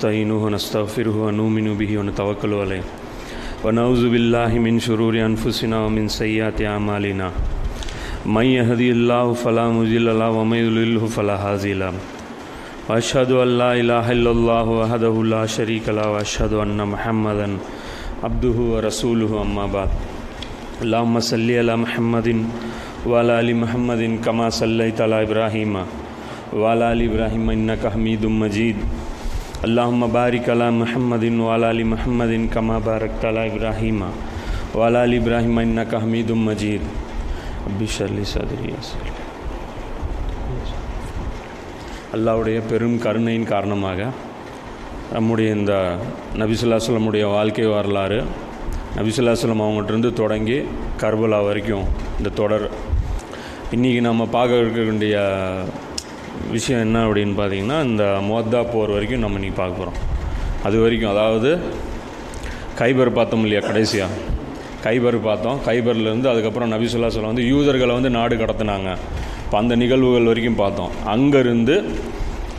ونستعينه ونستغفره ونؤمن به ونتوكل عليه ونعوذ بالله من شرور أنفسنا ومن سيئات أعمالنا من يهدي الله فلا مضل له ومن يضلله فلا هادي له. وأشهد أن لا إله إلا الله وحده لا شريك له وأشهد أن محمدا عبده ورسوله أما بعد. اللهم صل على محمد وعلى آل محمد كما صليت على إبراهيم وعلى آل إبراهيم إنك حميد مجيد. அல்லாஹும் பாரிக் அலா முஹம்மதின் வாலாலி முஹம்மதின் கமா பாரக் தலா இப்ராஹிமா வாலாலி இப்ராஹிமா இன்னக்க ஹமீதும் மஜீத் அபிஷர்லி சதுரி அல்லாவுடைய பெரும் கருணையின் காரணமாக நம்முடைய இந்த நபிசுல்லாஸ்லமுடைய வாழ்க்கை வரலாறு நபிசுல்லாஸ்லம் அவங்கள்டிருந்து தொடங்கி கர்பலா வரைக்கும் இந்த தொடர். இன்றைக்கி நம்ம பார்க்க இருக்க வேண்டிய விஷயம் என்ன அப்படின்னு பார்த்தீங்கன்னா இந்த மொத்தா போர் வரைக்கும் நம்ம இன்றைக்கி பார்க்க போகிறோம் அது வரைக்கும் அதாவது கைபர் பார்த்தோம் இல்லையா கடைசியாக கைபர் பார்த்தோம். கைபர்லேருந்து அதுக்கப்புறம் நபிசுல்லா சொல்ல வந்து யூதர்களை வந்து நாடு கடத்தினாங்க. இப்போ அந்த நிகழ்வுகள் வரைக்கும் பார்த்தோம். அங்கேருந்து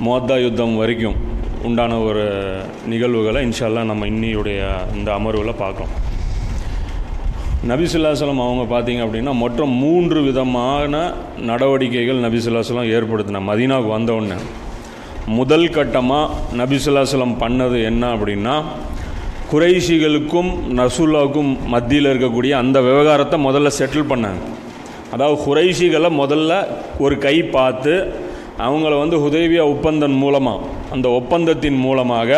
மோத்தா யுத்தம் வரைக்கும் உண்டான ஒரு நிகழ்வுகளை இன்ஷால்லாம் நம்ம இன்னியுடைய இந்த அமர்வில் பார்க்குறோம். நபிசுல்லாசலம் அவங்க பார்த்தீங்க அப்படின்னா மொத்தம் மூன்று விதமான நடவடிக்கைகள் நபிசுல்லாசலம் ஏற்படுத்தின. மதீனாவுக்கு வந்தவுடனே முதல் கட்டமாக நபிசுல்லாசலம் பண்ணது என்ன அப்படின்னா குறைஷிகளுக்கும் நசுல்லாவுக்கும் மத்தியில் இருக்கக்கூடிய அந்த விவகாரத்தை முதல்ல செட்டில் பண்ணாங்க. அதாவது குறைஷிகளை முதல்ல ஒரு கை பார்த்து அவங்கள வந்து உதவியா ஒப்பந்தம் மூலமாக அந்த ஒப்பந்தத்தின் மூலமாக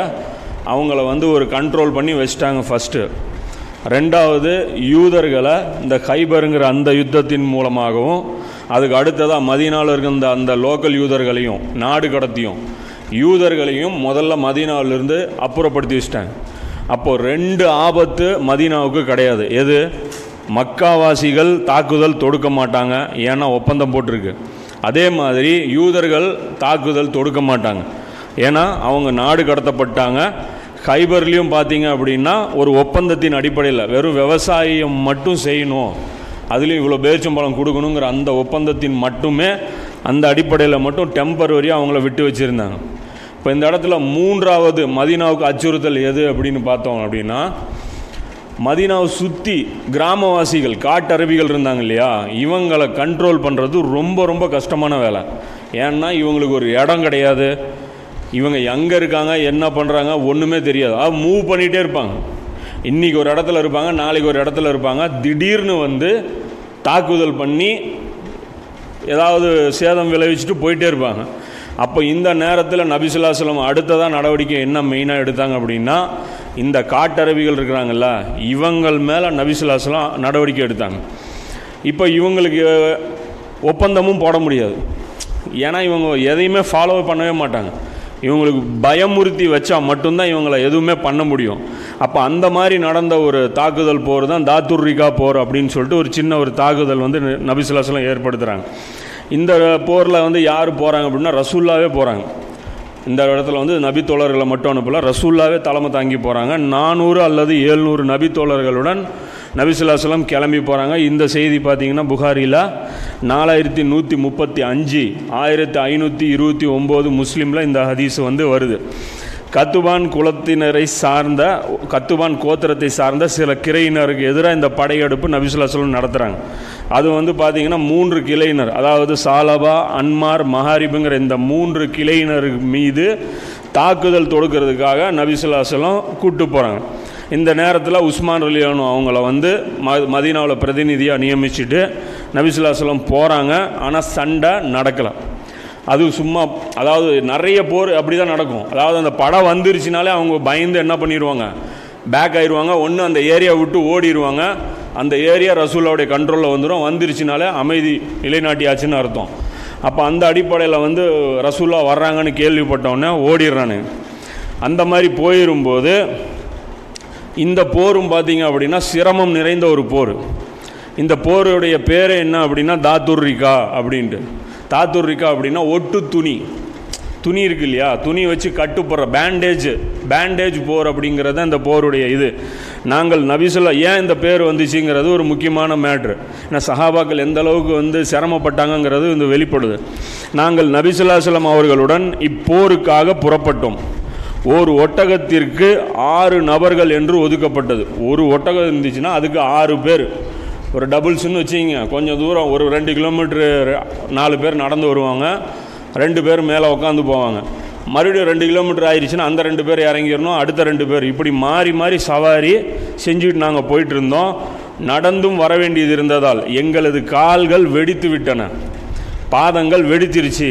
அவங்கள வந்து ஒரு கண்ட்ரோல் பண்ணி வச்சிட்டாங்க ஃபஸ்ட்டு ரெண்டாவது யூதர்களை இந்த கைபருங்கிற அந்த யுத்தத்தின் மூலமாகவும் அதுக்கு அடுத்ததாக மதீனாவில் இருக்க இந்த அந்த லோக்கல் யூதர்களையும் நாடு கடத்தியும் யூதர்களையும் முதல்ல மதினாவிலிருந்து அப்புறப்படுத்தி வச்சிட்டாங்க. அப்போது ரெண்டு ஆபத்து மதீனாவுக்கு கிடையாது. எது? மக்காவாசிகள் தாக்குதல் தொடுக்க மாட்டாங்க. ஏன்னா ஒப்பந்தம் போட்டிருக்கு. அதே மாதிரி யூதர்கள் தாக்குதல் தொடுக்க மாட்டாங்க. ஏன்னா அவங்க நாடு கடத்தப்பட்டாங்க. கைபர்லேயும் பார்த்தீங்க அப்படின்னா ஒரு ஒப்பந்தத்தின் அடிப்படையில் வெறும் விவசாயம் மட்டும் செய்யணும். அதுலேயும் இவ்வளோ பேரிச்சம்பழம் கொடுக்கணுங்கிற அந்த ஒப்பந்தத்தின் மட்டுமே அந்த அடிப்படையில் மட்டும் டெம்பரவரியாக அவங்கள விட்டு வச்சுருந்தாங்க. இப்போ இந்த இடத்துல மூன்றாவது மதினாவுக்கு அச்சுறுத்தல் எது அப்படின்னு பார்த்தோம் அப்படின்னா மதீனாவை சுற்றி கிராமவாசிகள் காட்டருவிகள் இருந்தாங்க இல்லையா? இவங்களை கண்ட்ரோல் பண்ணுறது ரொம்ப ரொம்ப கஷ்டமான வேலை. ஏன்னா இவங்களுக்கு ஒரு இடம் கிடையாது. இவங்க எங்கே இருக்காங்க என்ன பண்ணுறாங்க ஒன்றுமே தெரியாது. அது மூவ் பண்ணிகிட்டே இருப்பாங்க. இன்றைக்கி ஒரு இடத்துல இருப்பாங்க நாளைக்கு ஒரு இடத்துல இருப்பாங்க. திடீர்னு வந்து தாக்குதல் பண்ணி ஏதாவது சேதம் விளைவிச்சுட்டு போயிட்டே இருப்பாங்க. அப்போ இந்த நேரத்தில் நபிசுல்லாசலம் அடுத்ததாக நடவடிக்கை என்ன மெயினாக எடுத்தாங்க அப்படின்னா இந்த காட்டரவிகள் இருக்கிறாங்கல்ல இவங்கள் மேலே நபிசுல்லாசலம் நடவடிக்கை எடுத்தாங்க. இப்போ இவங்களுக்கு ஒப்பந்தமும் போட முடியாது. ஏன்னா இவங்க எதையுமே ஃபாலோ பண்ணவே மாட்டாங்க. இவங்களுக்கு பயமுறுத்தி வச்சா மட்டும்தான் இவங்களை எதுவுமே பண்ண முடியும். அப்போ அந்த மாதிரி நடந்த ஒரு தாக்குதல் போர் தான் தாத்துர்ரிகா போர் அப்படின்னு சொல்லிட்டு ஒரு சின்ன ஒரு தாக்குதல் வந்து நபிசுல்லாஸ்லாம் ஏற்படுத்துகிறாங்க இந்த போரில் வந்து யார் போகிறாங்க அப்படின்னா ரசூல்லாவே போகிறாங்க இந்த இடத்துல வந்து நபி தோழர்களை மட்டும் அனுப்பல. ரசூல்லாவே தலைமை தாங்கி போகிறாங்க நானூறு அல்லது ஏழ்நூறு நபி தோழர்களுடன் நபிசுல்லாஸ்லாம் கிளம்பி போகிறாங்க இந்த செய்தி பார்த்தீங்கன்னா புகாரியில் நாலாயிரத்தி நூற்றி முப்பத்தி அஞ்சு ஆயிரத்தி ஐநூற்றி இருபத்தி ஒம்பது முஸ்லீமில் இந்த ஹதீஸ் வந்து வருது. கத்துபான் குலத்தினரை சார்ந்த கத்துபான் கோத்திரத்தை சார்ந்த சில கிரையினருக்கு எதிராக இந்த படையெடுப்பு நபிசுல்லாஸ்லம் நடத்துகிறாங்க அது வந்து பார்த்திங்கன்னா மூன்று கிளையினர் அதாவது சாலபா அன்மார் மஹாரிபுங்கிற இந்த மூன்று கிளையினர் மீது தாக்குதல் தொடுக்கிறதுக்காக நபிசுல்லாஸ்லம் கூப்பிட்டு போகிறாங்க இந்த நேரத்தில் உஸ்மான் ரலியானு அவங்கள வந்து ம மதீனாவில் பிரதிநிதியாக நியமிச்சுட்டு நபிசுல்லாஸ்லம் போகிறாங்க ஆனால் சண்டை நடக்கலை. அது சும்மா அதாவது நிறைய போர் அப்படி தான் நடக்கும். அதாவது அந்த படம் வந்துருச்சுனாலே அவங்க பயந்து என்ன பண்ணிடுவாங்க பேக் ஆயிடுவாங்க ஒன்று அந்த ஏரியா விட்டு ஓடிடுவாங்க அந்த ஏரியா ரசூலாவுடைய கண்ட்ரோலில் வந்துடும் வந்துருச்சுனாலே அமைதி நிலைநாட்டியாச்சுன்னு அர்த்தம். அப்போ அந்த அடிப்படையில் வந்து ரசூலா வர்றாங்கன்னு கேள்விப்பட்டோன்னே ஓடிடுறானு அந்த மாதிரி போயிடும்போது இந்த போரும் பார்த்தீங்க அப்படின்னா சிரமம் நிறைந்த ஒரு போர். இந்த போருடைய பேர் என்ன அப்படின்னா தாத்துர்ரிகா அப்படின்ட்டு. தாத்துர்ரிகா அப்படின்னா ஒட்டு துணி. துணி இருக்கு இல்லையா? துணி வச்சு கட்டுப்படுற பேண்டேஜ் பேண்டேஜ் போர் அப்படிங்கிறது இந்த போருடைய இது. நாங்கள் நபிசுல்லா ஏன் இந்த பேர் வந்துச்சுங்கிறது ஒரு முக்கியமான மேட்ரு ஏன்னா சஹாபாக்கள் எந்த அளவுக்கு வந்து சிரமப்பட்டாங்கங்கிறது இந்த வெளிப்படுது. நாங்கள் நபிசுல்லாசலம் அவர்களுடன் இப்போருக்காக புறப்பட்டோம். ஒரு ஒட்டகத்திற்கு ஆறு நபர்கள் என்று ஒதுக்கப்பட்டது. ஒரு ஒட்டகம் இருந்துச்சுன்னா அதுக்கு ஆறு பேர். ஒரு டபுள்ஸ்னு வச்சிங்க கொஞ்சம் தூரம் ஒரு ரெண்டு கிலோமீட்ரு நாலு பேர் நடந்து வருவாங்க. ரெண்டு பேர் மேலே உட்காந்து போவாங்க. மறுபடியும் ரெண்டு கிலோமீட்டர் ஆயிடுச்சுன்னா அந்த ரெண்டு பேர் இறங்கிடணும் அடுத்த ரெண்டு பேர். இப்படி மாறி மாறி சவாரி செஞ்சுட்டு நாங்கள் போயிட்டு இருந்தோம். நடந்தும் வர வேண்டியது இருந்ததால் எங்களது கால்கள் வெடித்து விட்டன. பாதங்கள் வெடித்திருச்சு.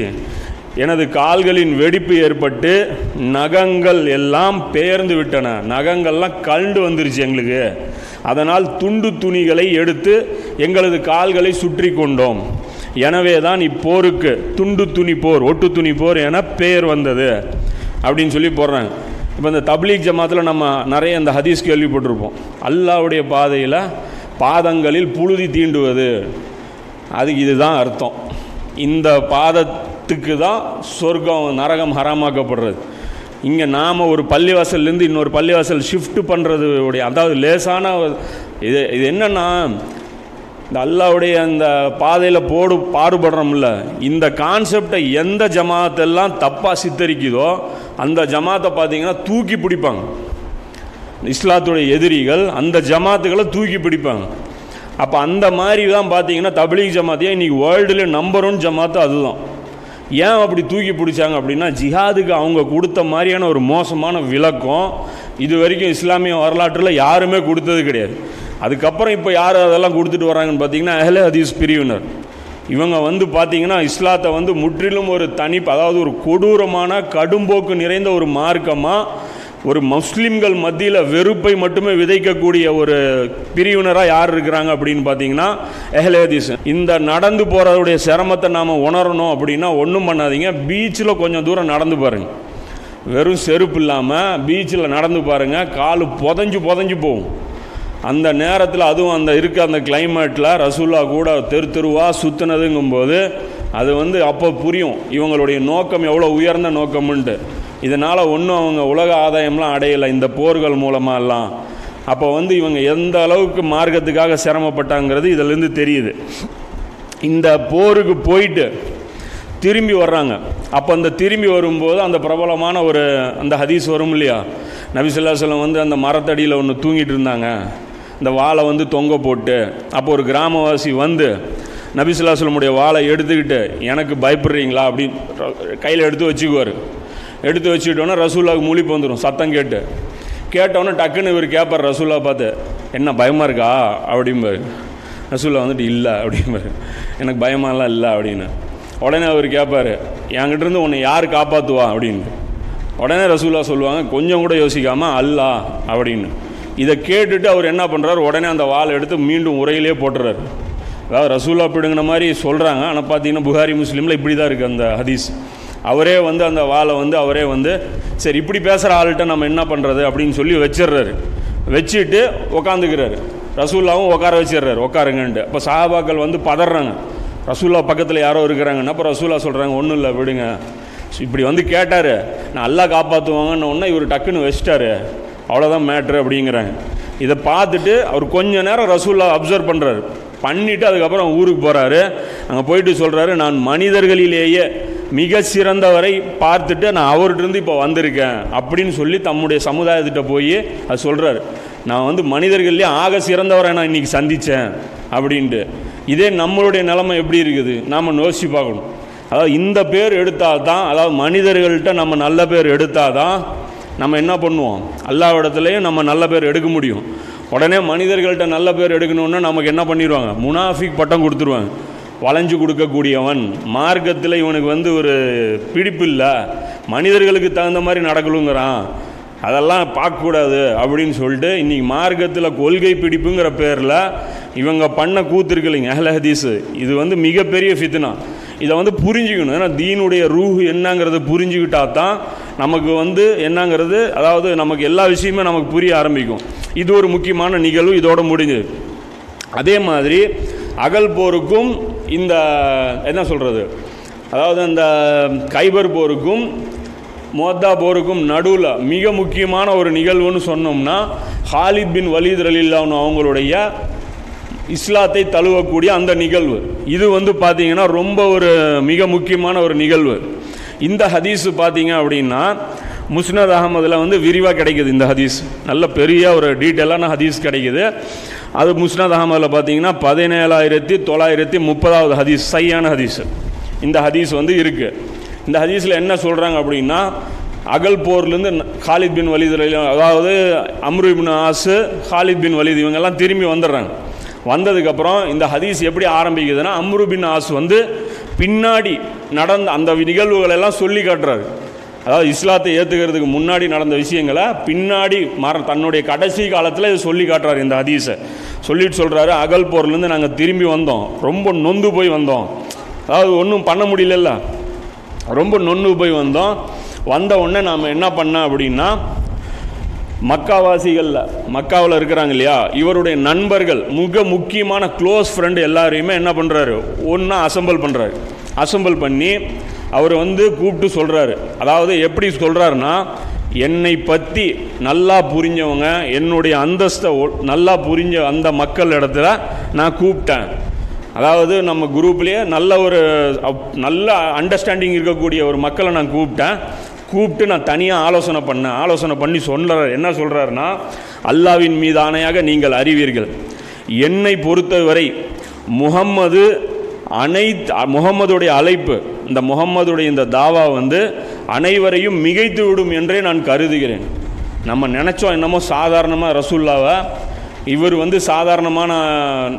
எனது கால்களின் வெடிப்பு ஏற்பட்டு நகங்கள் எல்லாம் பெயர்ந்து விட்டன. நகங்கள்லாம் கண்டு வந்துருச்சு எங்களுக்கு. அதனால் துண்டு துணிகளை எடுத்து எங்களது கால்களை சுற்றி கொண்டோம். எனவே தான் இப்போருக்கு துண்டு துணி போர் ஒட்டு துணி போர் என பெயர் வந்தது. அப்படின்னு சொல்லி போடுறேன் இப்போ இந்த தப்லீக் ஜமாத்தில் நம்ம நிறைய இந்த ஹதீஸ் கேள்விப்பட்டிருப்போம். அல்லாவுடைய பாதையில் பாதங்களில் புழுதி தீண்டுவது. அதுக்கு இதுதான் அர்த்தம். இந்த பாதத்துக்கு தான் சொர்க்கம் நரகம் ஹராமாக்கப்படுறது. இங்கே நாம் ஒரு பள்ளிவாசல்லேருந்து இன்னொரு பள்ளிவாசல் ஷிஃப்ட் பண்ணுறது உடைய அதாவது லேசான இது இது என்னென்னா இந்த அல்லாவுடைய அந்த பாதையில் போடு பாடுபடுறோம்ல இந்த கான்செப்டை எந்த ஜமாத்தெல்லாம் தப்பாக சித்தரிக்குதோ அந்த ஜமாத்தை பார்த்தீங்கன்னா தூக்கி பிடிப்பாங்க. இஸ்லாத்துடைய எதிரிகள் அந்த ஜமாத்துகளை தூக்கி பிடிப்பாங்க. அப்போ அந்த மாதிரி தான் பார்த்தீங்கன்னா தபிலீக் ஜமாத்தியாக இன்றைக்கி வேர்ல்டுல நம்பர் ஒன் ஜமாத்து அதுதான். ஏன் அப்படி தூக்கி பிடிச்சாங்க அப்படின்னா ஜிஹாதுக்கு அவங்க கொடுத்த மாதிரியான ஒரு மோசமான விளக்கம் இது வரைக்கும் இஸ்லாமிய வரலாற்றில் யாருமே கொடுத்தது கிடையாது. அதுக்கப்புறம் இப்போ யார் அதெல்லாம் கொடுத்துட்டு வராங்கன்னு பார்த்தீங்கன்னா அஹ்லே ஹதீஸ் பிரிவினர். இவங்க வந்து பார்த்தீங்கன்னா இஸ்லாத்தை வந்து முற்றிலும் ஒரு தனி அதாவது ஒரு கொடூரமான கடும்போக்கு நிறைந்த ஒரு மார்க்கமாக ஒரு முஸ்லீம்கள் மத்தியில் வெறுப்பை மட்டுமே விதைக்கக்கூடிய ஒரு பிரிவினராக யார் இருக்கிறாங்க அப்படின்னு பார்த்தீங்கன்னா எஹ்லேதீஸ் இந்த நடந்து போகிறதுடைய சிரமத்தை நாம் உணரணும் அப்படின்னா ஒன்றும் பண்ணாதீங்க. பீச்சில் கொஞ்சம் தூரம் நடந்து பாருங்கள் வெறும் செருப்பு இல்லாமல் பீச்சில் நடந்து பாருங்கள் கால் புதஞ்சு புதஞ்சு போகும். அந்த நேரத்தில் அதுவும் அந்த இருக்க அந்த கிளைமேட்டில் ரசூல்லா கூட தெரு தெருவாக சுற்றுனதுங்கும்போது அது வந்து அப்போ புரியும். இவங்களுடைய நோக்கம் எவ்வளோ உயர்ந்த நோக்கம்ன்ட்டு. இதனால் ஒன்றும் அவங்க உலக ஆதாயம்லாம் அடையலை இந்த போர்கள் மூலமாக எல்லாம் அப்போ வந்து இவங்க எந்த அளவுக்கு மார்க்கத்துக்காக சிரமப்பட்டாங்கிறது இதிலேருந்து தெரியுது. இந்த போருக்கு போயிட்டு திரும்பி வர்றாங்க. அப்போ அந்த திரும்பி வரும்போது அந்த பிரபலமான ஒரு அந்த ஹதீஸ் வரும் இல்லையா? நபிசுல்லாஸ்லம் வந்து அந்த மரத்தடியில் ஒன்று தூங்கிட்டு இருந்தாங்க. இந்த வாழை வந்து தொங்க போட்டு அப்போ ஒரு கிராமவாசி வந்து நபிசுல்லாஸ்லமுடைய வாழை எடுத்துக்கிட்டு எனக்கு பயப்படுறீங்களா? அப்படின்னு கையில் எடுத்து வச்சுக்குவார். எடுத்து வச்சுட்டோன்னா ரசூலாவுக்கு முழிப்பு வந்துடும் சத்தம் கேட்டு. கேட்டோன்னே டக்குன்னு இவர் கேட்பார் ரசூலா பார்த்து என்ன பயமாக இருக்கா? அப்படிம்பாரு. ரசூலா வந்துட்டு இல்லை அப்படிம்பாரு. எனக்கு பயமாலாம் இல்லை அப்படின்னு. உடனே அவர் கேட்பார் என்கிட்ட இருந்து உன்னை யார் காப்பாற்றுவா அப்படின்னு. உடனே ரசூலா சொல்லுவாங்க கொஞ்சம் கூட யோசிக்காமல் அல்லா அப்படின்னு. இதை கேட்டுட்டு அவர் என்ன பண்ணுறாரு உடனே அந்த வாழை எடுத்து மீண்டும் உரையிலே போட்டுறாரு. அதாவது ரசூலா பிடுங்கின மாதிரி சொல்கிறாங்க ஆனால் பார்த்தீங்கன்னா புகாரி முஸ்லீமில் இப்படி தான் இருக்குது அந்த ஹதீஸ். அவரே வந்து அந்த வாளை வந்து அவரே வந்து சரி இப்படி பேசுகிற ஆள்கிட்ட நம்ம என்ன பண்ணுறது அப்படின்னு சொல்லி வச்சிடுறாரு. வச்சுட்டு உக்காந்துக்கிறாரு. ரசூல்லாவும் உட்கார வச்சிடுறாரு. உட்காருங்கன்ட்டு அப்போ சாபாக்கள் வந்து பதறாங்க. ரசூல்லா பக்கத்தில் யாரோ இருக்கிறாங்கன்னா அப்போ ரசூல்லா சொல்கிறாங்க ஒன்றும் இல்லை விடுங்க. இப்படி வந்து கேட்டார். நான் நல்லா காப்பாற்றுவாங்கன்னு ஒன்று இவர் டக்குன்னு வச்சிட்டாரு. அவ்வளோதான் மேட்ரு அப்படிங்கிறாங்க. இதை பார்த்துட்டு அவர் கொஞ்ச நேரம் ரசூல்லா அப்சர்வ் பண்ணுறாரு பண்ணிவிட்டு அதுக்கப்புறம் ஊருக்கு போகிறாரு அங்கே போயிட்டு சொல்கிறாரு நான் மனிதர்களிலேயே மிக சிறந்தவரை பார்த்துட்டு நான் அவர்கிட்ட இருந்து இப்போ வந்திருக்கேன் அப்படின்னு சொல்லி தம்முடைய சமுதாயத்திட்ட போய் அது சொல்கிறாரு நான் வந்து மனிதர்கள்லேயே ஆக சிறந்தவரை நான் இன்றைக்கி சந்தித்தேன் அப்படின்ட்டு. இதே நம்மளுடைய நிலைமை எப்படி இருக்குது? நாம் யோசிச்சு பார்க்கணும். அதாவது இந்த பேர் எடுத்தால் தான் அதாவது மனிதர்கள்ட்ட நம்ம நல்ல பேர் எடுத்தால் தான் நம்ம என்ன பண்ணுவோம்? அல்லாவிடத்துலேயும் நம்ம நல்ல பேர் எடுக்க முடியும். உடனே மனிதர்கள்ட்ட நல்ல பேர் எடுக்கணுன்னா நமக்கு என்ன பண்ணிடுவாங்க? முனாஃபிக் பட்டம் கொடுத்துருவாங்க. வளைஞ்சு கொடுக்கக்கூடியவன். மார்க்கத்தில் இவனுக்கு வந்து ஒரு பிடிப்பு இல்லை. மனிதர்களுக்கு தகுந்த மாதிரி நடக்கலுங்கிறான் அதெல்லாம் பார்க்கக்கூடாது அப்படின்னு சொல்லிட்டு இன்றைக்கி மார்க்கத்தில் கொள்கை பிடிப்புங்கிற பேரில் இவங்க பண்ண கூத்துருக்கலைங்க அஹ்ல ஹதீஸு. இது வந்து மிகப்பெரிய ஃபித்னா. இதை வந்து புரிஞ்சுக்கணும். ஏன்னா தீனுடைய ரூஹ் என்னங்கிறத புரிஞ்சுக்கிட்டா தான் நமக்கு வந்து என்னங்கிறது அதாவது நமக்கு எல்லா விஷயமே நமக்கு புரிய ஆரம்பிக்கும். இது ஒரு முக்கியமான நிகழ்வு இதோட முடிஞ்சது. அதே மாதிரி அகல் போருக்கும் இந்த என்ன சொல்கிறது அதாவது அந்த கைபர் போருக்கும் மோத்தா போருக்கும் நடுவில் மிக முக்கியமான ஒரு நிகழ்வுன்னு சொன்னோம்னா ஹாலித் பின் வலீத் ரலில்லான்னு அவங்களுடைய இஸ்லாத்தை தழுவக்கூடிய அந்த நிகழ்வு. இது வந்து பார்த்திங்கன்னா ரொம்ப ஒரு மிக முக்கியமான ஒரு நிகழ்வு. இந்த ஹதீஸு பார்த்தீங்க அப்படின்னா முஸ்னத் அகமதில் வந்து விரிவாக கிடைக்குது இந்த ஹதீஸ். நல்ல பெரிய ஒரு டீட்டெயிலான ஹதீஸ் கிடைக்குது. அது முஸ்னத் அகமதில் பார்த்தீங்கன்னா பதினேழாயிரத்தி தொள்ளாயிரத்தி முப்பதாவது ஹதீஸ் சையான ஹதீஸ். இந்த ஹதீஸ் வந்து இருக்குது இந்த ஹதீஸில் என்ன சொல்கிறாங்க அப்படின்னா அகல் போர்லேருந்து ஹாலித் பின் வலித் அதாவது அம்ரு பின் ஆசு ஹாலித் பின் வலித் இவங்கெல்லாம் திரும்பி வந்துடுறாங்க. வந்ததுக்கப்புறம் இந்த ஹதீஸ் எப்படி ஆரம்பிக்குதுன்னா அம்ரு பின் ஆஸ் வந்து பின்னாடி நடந்த அந்த நிகழ்வுகளெல்லாம் சொல்லி காட்டுறாரு. அதாவது இஸ்லாத்தை ஏற்றுக்கிறதுக்கு முன்னாடி நடந்த விஷயங்களை பின்னாடி மர தன்னுடைய கடைசி காலத்தில் இது சொல்லி காட்டுறார் இந்த ஹதீஸை. சொல்லிட்டு சொல்கிறாரு அகல் போர்லேருந்து நாங்கள் திரும்பி வந்தோம். ரொம்ப நொந்து போய் வந்தோம். அதாவது ஒன்றும் பண்ண முடியலல்ல. ரொம்ப நொந்து போய் வந்தோம். வந்த உடனே நாம் என்ன பண்ணோம் அப்படின்னா மக்காவாசிகளில் மக்காவில் இருக்கிறாங்க இல்லையா இவருடைய நண்பர்கள் மிக முக்கியமான க்ளோஸ் ஃப்ரெண்டு எல்லாரையுமே என்ன பண்ணுறாரு ஒன்றா அசம்பிள் பண்ணுறாரு அசம்பிள் பண்ணி அவர் வந்து கூப்பிட்டு சொல்கிறாரு அதாவது எப்படி சொல்கிறாருன்னா என்னை பற்றி நல்லா புரிஞ்சவங்க என்னுடைய அந்தஸ்தை நல்லா புரிஞ்ச அந்த மக்கள் இடத்துல நான் கூப்பிட்டேன். அதாவது நம்ம குரூப்லேயே நல்ல ஒரு அப்- நல்ல அண்டர்ஸ்டாண்டிங் இருக்கக்கூடிய ஒரு மக்களை நான் கூப்பிட்டேன். கூப்பிட்டு நான் தனியாக ஆலோசனை பண்ணேன் ஆலோசனை பண்ணி சொல்கிறார் என்ன சொல்கிறாருன்னா அல்லாவின் மீது ஆணையாக நீங்கள் அறிவீர்கள். என்னை பொறுத்தவரை முகம்மது அனைத்து முகம்மதுடைய அழைப்பு இந்த முகம்மதுடைய இந்த தாவா வந்து அனைவரையும் மிகைத்து விடும் என்றே நான் கருதுகிறேன். நம்ம நினச்சோம் என்னமோ சாதாரணமாக ரசூல்லாவை இவர் வந்து சாதாரணமான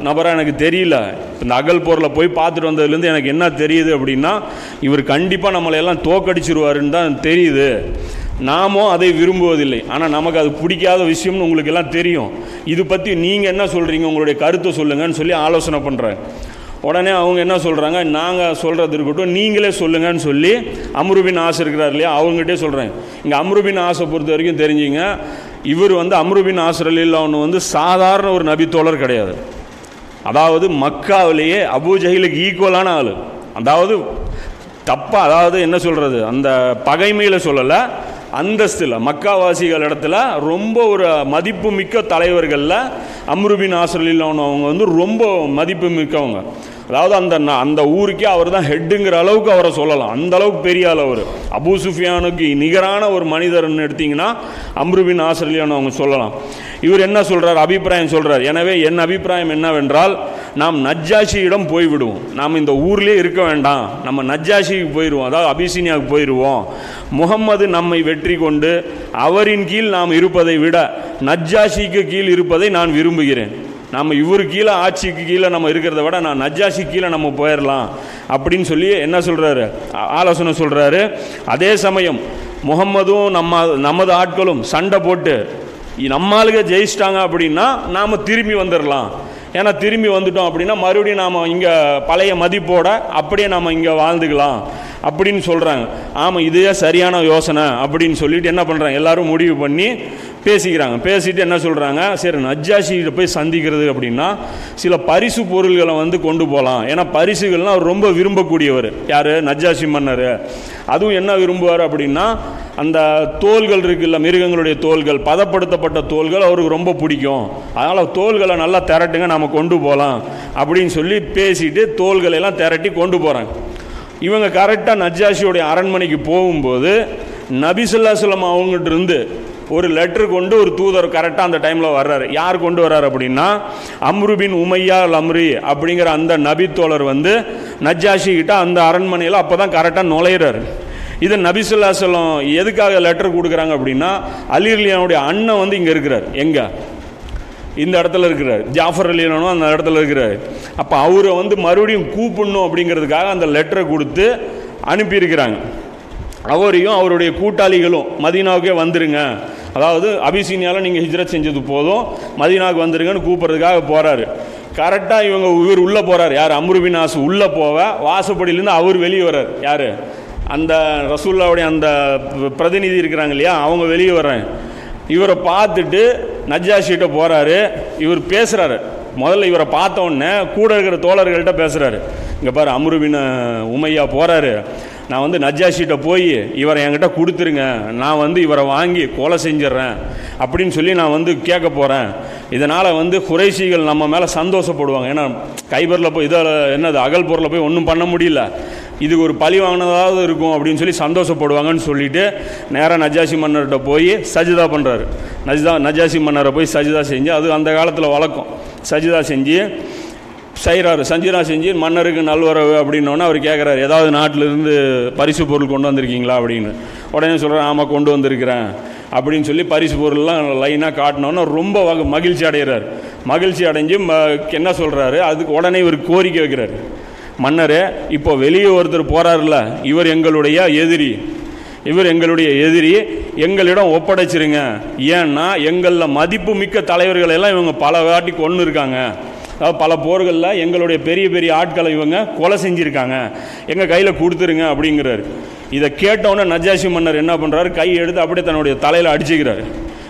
நபராக எனக்கு தெரியல. இந்த அகல் போரில் போய் பார்த்துட்டு வந்ததுலேருந்து எனக்கு என்ன தெரியுது அப்படின்னா இவர் கண்டிப்பாக நம்மளை எல்லாம் தோக்கடிச்சிருவாருன்னு தான் தெரியுது. நாமும் அதை விரும்புவதில்லை. ஆனால் நமக்கு அது பிடிக்காத விஷயம்னு உங்களுக்கு எல்லாம் தெரியும். இது பற்றி நீங்கள் என்ன சொல்கிறீங்க உங்களுடைய கருத்தை சொல்லுங்கன்னு சொல்லி ஆலோசனை பண்ணுறேன் உடனே அவங்க என்ன சொல்கிறாங்க நாங்கள் சொல்கிறது இருக்கட்டும் நீங்களே சொல்லுங்கன்னு சொல்லி அம்ருபின் ஆசை இருக்கிறார் இல்லையா? அவங்ககிட்டே சொல்கிறேன் இங்கே அம்ருபின் ஆசை பொறுத்த வரைக்கும் தெரிஞ்சுங்க. இவர் வந்து அம்ருபின் ஆசிரலில் ஒன்று வந்து சாதாரண ஒரு நபித்தோழர் கிடையாது. அதாவது மக்காவிலேயே அபூஜஹிலுக்கு ஈக்குவலான ஆள். அதாவது தப்பாக அதாவது என்ன சொல்கிறது அந்த பகைமையில் சொல்லலை. அந்தஸ்தில் மக்காவாசிகள் இடத்துல ரொம்ப ஒரு மதிப்பு மிக்க தலைவர்களில் அம்ருபின் ஆசரில் அவங்க வந்து ரொம்ப மதிப்பு மிக்கவங்க அதாவது அந்த அந்த ஊருக்கே அவர் தான் ஹெட்டுங்கிற அளவுக்கு அவரை சொல்லலாம். அந்த அளவுக்கு பெரிய ஆள் அவர். அபு சுஃபியானுக்கு நிகரான ஒரு மனிதர்னு எடுத்தீங்கன்னா அம்ருபின் ஆசிரியான்னு அவங்க சொல்லலாம். இவர் என்ன சொல்கிறார் அபிப்பிராயம் சொல்கிறார் எனவே என் அபிப்பிராயம் என்னவென்றால் நாம் நஜ்ஜாஷியிடம் போய்விடுவோம். நாம் இந்த ஊர்லேயே இருக்க வேண்டாம். நம்ம நஜ்ஜாஷிக்கு போயிடுவோம் அதாவது அபிசீனியாவுக்கு போயிடுவோம் முகம்மது நம்மை வெற்றி கொண்டு அவரின் கீழ் நாம் இருப்பதை விட நஜ்ஜாஷிக்கு கீழ் இருப்பதை நான் விரும்புகிறேன். நம்ம இவர் கீழே ஆட்சிக்கு கீழே நம்ம இருக்கிறத விட நான் நஜ்ஜாஷி கீழே நம்ம போயிடலாம் அப்படின்னு சொல்லி என்ன சொல்கிறாரு ஆலோசனை சொல்கிறாரு அதே சமயம் முகம்மதும் நம்ம நமது ஆட்களும் சண்டை போட்டு நம்மளுக்கு ஜெயிச்சிட்டாங்க அப்படின்னா நாம் திரும்பி வந்துடலாம் ஏன்னா திரும்பி வந்துட்டோம் அப்படின்னா மறுபடியும் நாம் இங்கே பழைய மதிப்போட அப்படியே நாம் இங்கே வாழ்ந்துக்கலாம் அப்படின்னு சொல்கிறாங்க ஆமாம் இதுவே சரியான யோசனை அப்படின்னு சொல்லிட்டு என்ன பண்ணுறாங்க எல்லோரும் முடிவு பண்ணி பேசிக்கிறாங்க. பேசிட்டு என்ன சொல்கிறாங்க சரி நஜ்ஜாஷிகிட்ட போய் சந்திக்கிறது அப்படின்னா சில பரிசு பொருள்களை வந்து கொண்டு போகலாம் ஏன்னா பரிசுகள்லாம் அவர் ரொம்ப விரும்பக்கூடியவர். யார்? நஜ்ஜாஷி மன்னர். அதுவும் என்ன விரும்புவார் அப்படின்னா அந்த தோள்கள் இருக்குல்ல மிருகங்களுடைய தோள்கள் பதப்படுத்தப்பட்ட தோள்கள் அவருக்கு ரொம்ப பிடிக்கும். அதனால் தோள்களை நல்லா திரட்டுங்க நம்ம கொண்டு போகலாம் அப்படின்னு சொல்லி பேசிட்டு தோள்களை எல்லாம் திரட்டி கொண்டு போகிறாங்க இவங்க கரெக்டாக நஜ்ஜாஷியோடைய அரண்மனைக்கு போகும்போது நபிசுல்லா சொல்லம் அவங்ககிட்ட இருந்து ஒரு லெட்ரு கொண்டு ஒரு தூதர் கரெக்டாக அந்த டைமில் வர்றாரு. யார் கொண்டு வர்றாரு அப்படின்னா அம்ருபின் உமையா லம்ரி அம்ரி அப்படிங்கிற அந்த நபித்தோழர் வந்து நஜ்ஜாஷி கிட்ட அந்த அரண்மனையில் அப்போ தான் கரெக்டாக நுழையிறாரு. இது நபிசுல்லாஸ்லம் எதுக்காக லெட்டர் கொடுக்குறாங்க அப்படின்னா அலிர்லியானுடைய அண்ணன் வந்து இங்கே இருக்கிறார். எங்கே? இந்த இடத்துல இருக்கிறார். ஜாஃபர் அலியனும் அந்த இடத்துல இருக்கிறார். அப்போ அவரை வந்து மறுபடியும் கூப்பிடணும் அப்படிங்கிறதுக்காக அந்த லெட்டரை கொடுத்து அனுப்பியிருக்கிறாங்க. அவரையும் அவருடைய கூட்டாளிகளும் மதீனாவுக்கே வந்துருங்க. அதாவது அபிசீனியாவில் நீங்கள் ஹிஜ்ரத் செஞ்சது போதும் மதீனாவுக்கு வந்துருங்கன்னு கூப்பிட்றதுக்காக போகிறாரு கரெக்டாக இவங்க இவர் உள்ளே போகிறார் யார்? அம்ருபினாஸ் உள்ளே போக வாசப்படியிலேருந்து அவர் வெளியே வர்றார். யார்? அந்த ரசூல்லாவுடைய அந்த பிரதிநிதி இருக்கிறாங்க இல்லையா? அவங்க வெளியே வர்றேன் இவரை பார்த்துட்டு நஜாஷிட்ட போகிறாரு இவர் பேசுகிறாரு முதல்ல இவரை பார்த்த உடனே கூட இருக்கிற தோழர்கள்ட்ட பேசுகிறாரு இங்கே பாரு அம்ருபின் உமையா போகிறாரு நான் வந்து நஜாஷிட்ட போய் இவரை என்கிட்ட கொடுத்துருங்க. நான் வந்து இவரை வாங்கி கொலை செஞ்சிடுறேன் அப்படின்னு சொல்லி நான் வந்து கேட்க போகிறேன் இதனால் வந்து குறைசிகள் நம்ம மேலே சந்தோஷப்படுவாங்க. ஏன்னா கைபரில் போய் இதில் என்னது அகல் போய் ஒன்றும் பண்ண முடியல. இது ஒரு பழி வாங்கினதாவது இருக்கும் அப்படின்னு சொல்லி சந்தோஷப்படுவாங்கன்னு சொல்லிட்டு நேராக நஜாசி மன்னர்கிட்ட போய் சஜிதா பண்ணுறாரு நஜிதா நஜாசி மன்னரை போய் சஜிதா செஞ்சு அது அந்த காலத்தில் வழக்கம். சஜிதா செஞ்சு செய்கிறாரு சஞ்சீனா செஞ்சு மன்னருக்கு நல்வரவு அப்படின்னோடனே அவர் கேட்குறாரு ஏதாவது நாட்டிலிருந்து பரிசு பொருள் கொண்டு வந்திருக்கீங்களா? அப்படின்னு. உடனே சொல்கிறேன் ஆமாம் கொண்டு வந்திருக்கிறேன். அப்படின்னு சொல்லி பரிசு பொருள்லாம் லைனாக காட்டினோன்னா ரொம்ப மகிழ்ச்சி அடைகிறார் மகிழ்ச்சி அடைஞ்சு ம என்ன சொல்கிறாரு அதுக்கு உடனே இவர் கோரிக்கை வைக்கிறார். மன்னர் இப்போ வெளியே ஒருத்தர் போகிறாருல்ல இவர் எங்களுடைய எதிரி. இவர் எங்களுடைய எதிரி. எங்களிடம் ஒப்படைச்சிருங்க. ஏன்னா எங்களில் மதிப்பு மிக்க தலைவர்களெல்லாம் இவங்க பல வாட்டி கொண்டு இருக்காங்க பல போர்களில் எங்களுடைய பெரிய பெரிய ஆட்களை இவங்க கொலை செஞ்சுருக்காங்க. எங்கள் கையில் கொடுத்துருங்க அப்படிங்கிறாரு. இதை கேட்டவுடனே நஜாசி மன்னர் என்ன பண்ணுறாரு கை எடுத்து அப்படியே தன்னுடைய தலையில் அடிச்சுக்கிறார்.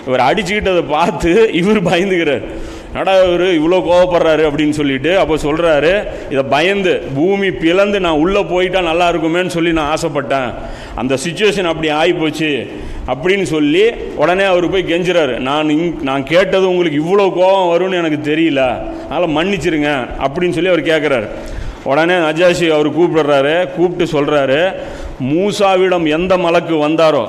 இவர் அடிச்சுக்கிட்டதை பார்த்து இவர் பயந்துக்கிறார் நடா இவர் இவ்வளோ கோவப்படுறாரு அப்படின்னு சொல்லிட்டு அப்போ சொல்கிறாரு இதை பயந்து பூமி பிளந்து நான் உள்ளே போயிட்டால் நல்லா இருக்குமேன்னு சொல்லி நான் ஆசைப்பட்டேன். அந்த சுச்சுவேஷன் அப்படி ஆகிப்போச்சு அப்படின்னு சொல்லி உடனே அவர் போய் கெஞ்சுறாரு. நான் இங் நான் கேட்டது உங்களுக்கு இவ்வளோ கோபம் வரும்னு எனக்கு தெரியல. அதனால் மன்னிச்சிருங்க. அப்படின்னு சொல்லி அவர் கேட்குறாரு உடனே நஜாஷி அவர் கூப்பிடுறாரு கூப்பிட்டு சொல்கிறாரு மூசாவிடம் எந்த மலக்கு வந்தாரோ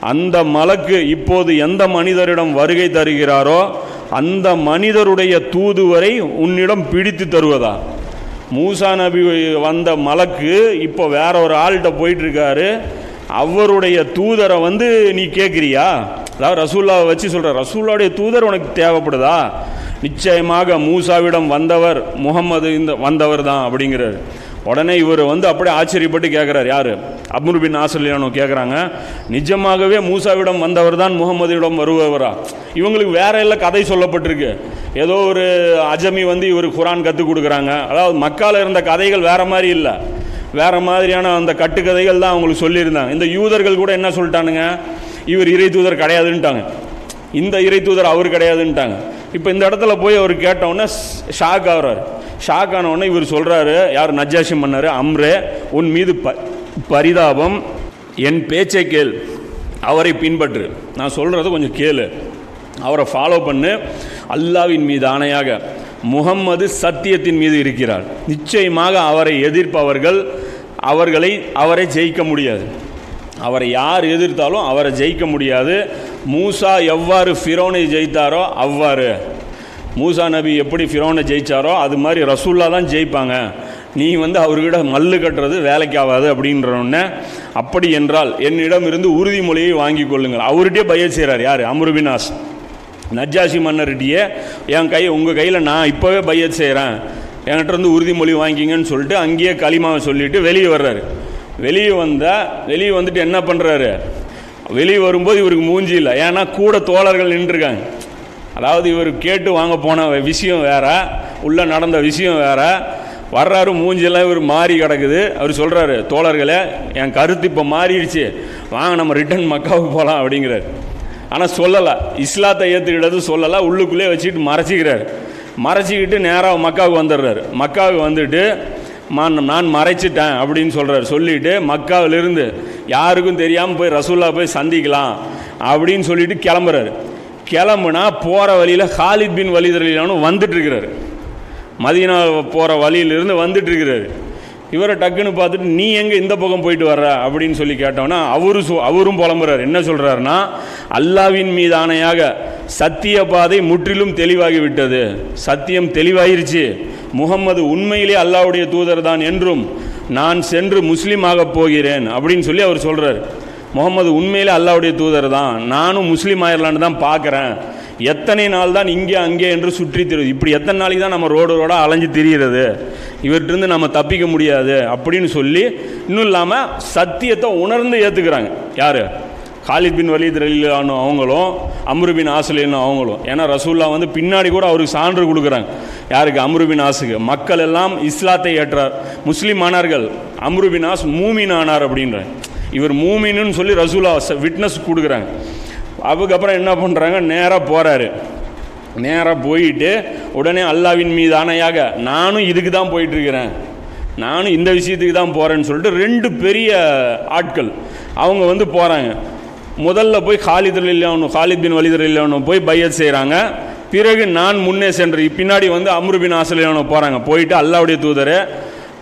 அந்த மலக்கு இப்போது எந்த மனிதரிடம் வருகை தருகிறாரோ அந்த மனிதருடைய தூதுவரை உன்னிடம் பிடித்து தருவதா? மூசா நபி வந்த மலக்கு இப்போ வேற ஒரு ஆள்கிட்ட போயிட்டுருக்காரு. அவருடைய தூதரை வந்து நீ கேட்குறியா அதாவது ரசூல்லாவை வச்சு சொல்கிற ரசூல்லாவுடைய தூதர் உனக்கு தேவைப்படுதா? நிச்சயமாக மூசாவிடம் வந்தவர் முகம்மது இந்த வந்தவர் தான் அப்படிங்கிறார். உடனே இவர் வந்து அப்படியே ஆச்சரியப்பட்டு கேட்குறாரு யார்? அப்முர் பின் ஆசிரியானோ கேட்குறாங்க நிஜமாகவே மூசாவிடம் வந்தவர் தான் முகமதியிடம் வருபவரா? இவங்களுக்கு வேற எல்லாம் கதை சொல்லப்பட்டிருக்கு. ஏதோ ஒரு அஜமி வந்து இவர் குரான் கற்றுக் கொடுக்குறாங்க. அதாவது மக்கால் இருந்த கதைகள் வேறு மாதிரி இல்லை. வேறு மாதிரியான அந்த கட்டுக்கதைகள் தான் அவங்களுக்கு சொல்லியிருந்தாங்க. இந்த யூதர்கள் கூட என்ன சொல்லிட்டானுங்க? இவர் இறை தூதர் கிடையாதுன்ட்டாங்க. இந்த இறை தூதர் அவர் கிடையாதுன்ட்டாங்க. இப்போ இந்த இடத்துல போய் அவர் கேட்டோன்னே ஷாக் ஆகிறார். ஷாக் ஆனவுடனே இவர் சொல்கிறாரு யார் நஜாஷி மன்னர் அம்ரே உன் மீது ப பரிதாபம் என் பேச்சை கேள் அவரை பின்பற்று. நான் சொல்கிறத கொஞ்சம் கேளு. அவரை ஃபாலோ பண்ணு. அல்லாவின் மீது ஆணையாக முகம்மது சத்தியத்தின் மீது இருக்கிறார். நிச்சயமாக அவரை எதிர்ப்பவர்கள் அவர்களை அவரை ஜெயிக்க முடியாது. அவரை யார் எதிர்த்தாலும் அவரை ஜெயிக்க முடியாது. மூசா எவ்வாறு ஃபிரோனை ஜெயித்தாரோ அவ்வாறு. மூசா நபி எப்படி ஃபிரோனை ஜெயிச்சாரோ அது மாதிரி ரசூல்லா தான் ஜெயிப்பாங்க. நீ வந்து அவர்கிட்ட மல்லு கட்டுறது வேலைக்கு ஆகாது அப்படின்றவுடனே அப்படி என்றால் என்னிடம் இருந்து உறுதிமொழியை வாங்கி கொள்ளுங்கள். அவர்கிட்டயே பயிர் செய்கிறார் யார்? அமருபினாஸ் நஜாசி மன்னர்கிட்டயே என் கை உங்கள் கையில் நான் இப்போவே பையத் செய்கிறேன் என்கிட்ட இருந்து உறுதிமொழி வாங்கிங்கன்னு சொல்லிட்டு அங்கேயே களிமாவை சொல்லிட்டு வெளியே வர்றாரு. வெளியே வந்தால் வெளியே வந்துட்டு என்ன பண்ணுறாரு வெளியே வரும்போது இவருக்கு மூஞ்சி இல்லை. ஏன்னா கூட தோழர்கள் நின்றுருக்காங்க. அதாவது இவர் கேட்டு வாங்க போன விஷயம் வேற உள்ளே நடந்த விஷயம் வேற. வர்றாரு மூஞ்சியெல்லாம் இவர் மாறி கிடக்குது. அவர் சொல்கிறாரு தோழர்களே என் கருத்து இப்போ மாறிடுச்சு. வாங்க நம்ம ரிட்டன் மக்காவுக்கு போகலாம் அப்படிங்கிறார். ஆனால் சொல்லலை. இஸ்லாத்தை ஏற்றுக்கிட்டது சொல்லலை. உள்ளுக்குள்ளே வச்சுட்டு மறைச்சிக்கிறார். மறைச்சிக்கிட்டு நேராக மக்காவுக்கு வந்துடுறாரு. மக்காவுக்கு வந்துட்டு நான் நான் மறைச்சிட்டேன் அப்படின்னு சொல்கிறார் சொல்லிட்டு மக்காவிலிருந்து யாருக்கும் தெரியாமல் போய் ரசூல்லா போய் சந்திக்கலாம் அப்படின்னு சொல்லிட்டு கிளம்புறாரு. கிளம்புனா போகிற வழியில் ஹாலித் பின் வலிதரலிலானு வந்துட்டு இருக்கிறாரு மதீனா போகிற வழியிலிருந்து வந்துட்டு இருக்கிறாரு இவரை டக்குன்னு பார்த்துட்டு நீ எங்கே இந்த பக்கம் போயிட்டு வர்ற? அப்படின்னு சொல்லி கேட்டோன்னா அவரு அவரும் புலம்புறாரு. என்ன சொல்கிறாருன்னா அல்லாவின் மீது ஆணையாக சத்திய பாதை முற்றிலும் தெளிவாகி விட்டது. சத்தியம் தெளிவாயிருச்சு. முகம்மது உண்மையிலே அல்லாவுடைய தூதர் தான் என்றும் நான் சென்று முஸ்லீம் ஆகப் போகிறேன். அப்படின்னு சொல்லி அவர் சொல்கிறார் முகமது உண்மையிலே அல்லாவுடைய தூதர் தான். நானும் முஸ்லீம் ஆயிரலான்னு தான் பார்க்குறேன். எத்தனை நாள் தான் இங்கே அங்கே என்று சுற்றி திரு இப்படி எத்தனை நாளைக்கு தான் நம்ம ரோடு ரோடாக அலைஞ்சு திரியிறது? இவற்றிருந்து நம்ம தப்பிக்க முடியாது அப்படின்னு சொல்லி இன்னும் இல்லாமல் சத்தியத்தை உணர்ந்து ஏற்றுக்கிறாங்க யார்? காலித் பின் வலீத் ரலிலானும் அவங்களும் அம்ருபின் பின் அவங்களும். ஏன்னா ரசூல்லா வந்து பின்னாடி கூட அவருக்கு சான்று கொடுக்குறாங்க. யாருக்கு? அம்ருபின் ஆசுக்கு மக்கள் எல்லாம் இஸ்லாத்தை ஏற்றார். முஸ்லீம் ஆனார்கள் அம்ருபின் ஆஸ் மூமின் ஆனார் அப்படின்றாங்க. இவர் மூமின்னு சொல்லி ரசூலா விட்னஸ் கொடுக்குறாங்க. அதுக்கப்புறம் என்ன பண்ணுறாங்க நேராக போகிறாரு நேராக போயிட்டு உடனே அல்லாவின் மீது ஆணையாக நானும் இதுக்கு தான் போயிட்டுருக்கிறேன். நானும் இந்த விஷயத்துக்கு தான் போகிறேன்னு சொல்லிட்டு ரெண்டு பெரிய ஆட்கள் அவங்க வந்து போகிறாங்க முதல்ல போய் காலித் இல்லாமணும் ஹாலித் பின் வலிதர் இல்லாமணும் போய் பையத் செய்கிறாங்க பிறகு நான் முன்னே சென்று பின்னாடி வந்து அம்ருபின் ஆசலியானோ போகிறாங்க போயிட்டு அல்லாவுடைய தூதரை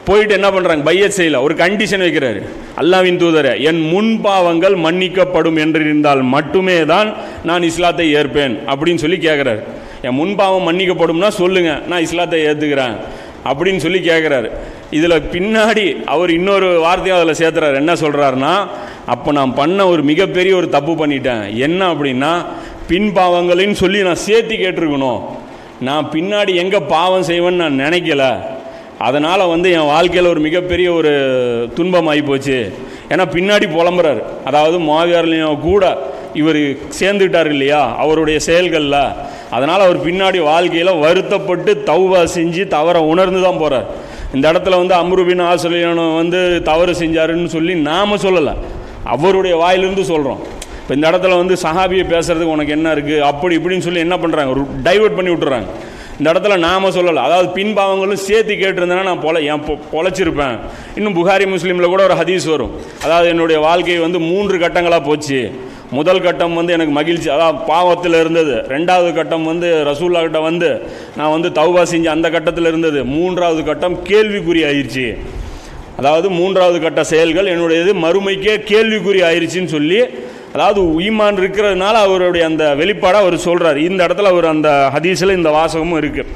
போயிட்டு என்ன பண்ணுறாங்க பையத் செய்யல. ஒரு கண்டிஷன் வைக்கிறாரு. அல்லாவின் தூதர என் முன்பாவங்கள் மன்னிக்கப்படும் என்றிருந்தால் மட்டுமே தான் நான் இஸ்லாத்தை ஏற்பேன் அப்படின்னு சொல்லி கேட்குறாரு என் முன்பாவம் மன்னிக்கப்படும்னா சொல்லுங்கள் நான் இஸ்லாத்தை ஏற்றுக்கிறேன் அப்படின்னு சொல்லி கேட்குறாரு இதில் பின்னாடி அவர் இன்னொரு வார்த்தையும் அதில் சேர்த்துறாரு. என்ன சொல்கிறாருன்னா அப்போ நான் பண்ண ஒரு மிகப்பெரிய ஒரு தப்பு பண்ணிட்டேன். என்ன அப்படின்னா பின்பாவங்களின்னு சொல்லி நான் சேர்த்து கேட்டிருக்கணும். நான் பின்னாடி எங்கே பாவம் செய்வேன்னு நான் நினைக்கல. அதனால் வந்து என் வாழ்க்கையில் ஒரு மிகப்பெரிய ஒரு துன்பமாகி போச்சு. ஏன்னா பின்னாடி புலம்புறார். அதாவது மாவியார்லையும் கூட இவர் சேர்ந்துக்கிட்டார் இல்லையா? அவருடைய செயல்களில். அதனால் அவர் பின்னாடி வாழ்க்கையில் வருத்தப்பட்டு தௌவா செஞ்சு தவறை உணர்ந்து தான் போகிறார் இந்த இடத்துல வந்து அம்ருபின் ஆசிரியனும் வந்து தவறு செஞ்சாருன்னு சொல்லி நாம் சொல்லலை. அவருடைய வாயிலிருந்து சொல்கிறோம் இப்போ இந்த இடத்துல வந்து சஹாபியை பேசுறதுக்கு உனக்கு என்ன இருக்குது அப்படி இப்படின்னு சொல்லி என்ன பண்ணுறாங்க டைவர்ட் பண்ணி விட்டுறாங்க. இந்த இடத்துல நாம சொல்லலை. அதாவது பின்பாவங்களும் சேர்த்து கேட்டிருந்தேன்னா நான் பொல என் பொ- பொழைச்சிருப்பேன். இன்னும் புகாரி முஸ்லீமில் கூட ஒரு ஹதீஸ் வரும். அதாவது என்னுடைய வாழ்க்கை வந்து மூன்று கட்டங்களாக போச்சு. முதல் கட்டம் வந்து எனக்கு மகிழ்ச்சி அதாவது பாவத்தில் இருந்தது. ரெண்டாவது கட்டம் வந்து ரசூல்லா கிட்ட வந்து நான் வந்து தௌபா செஞ்சு அந்த கட்டத்தில் இருந்தது. மூன்றாவது கட்டம் கேள்விக்குறி ஆயிடுச்சு அதாவது மூன்றாவது கட்ட செயல்கள் என்னுடையது. மறுமைக்கே கேள்விக்குறி ஆயிடுச்சின்னு சொல்லி அதாவது ஈமான் இருக்கிறதுனால அவருடைய அந்த வெளிப்பாடாக அவர் சொல்கிறார் இந்த இடத்துல அவர் அந்த ஹதீஸில் இந்த வாசகமும் இருக்குது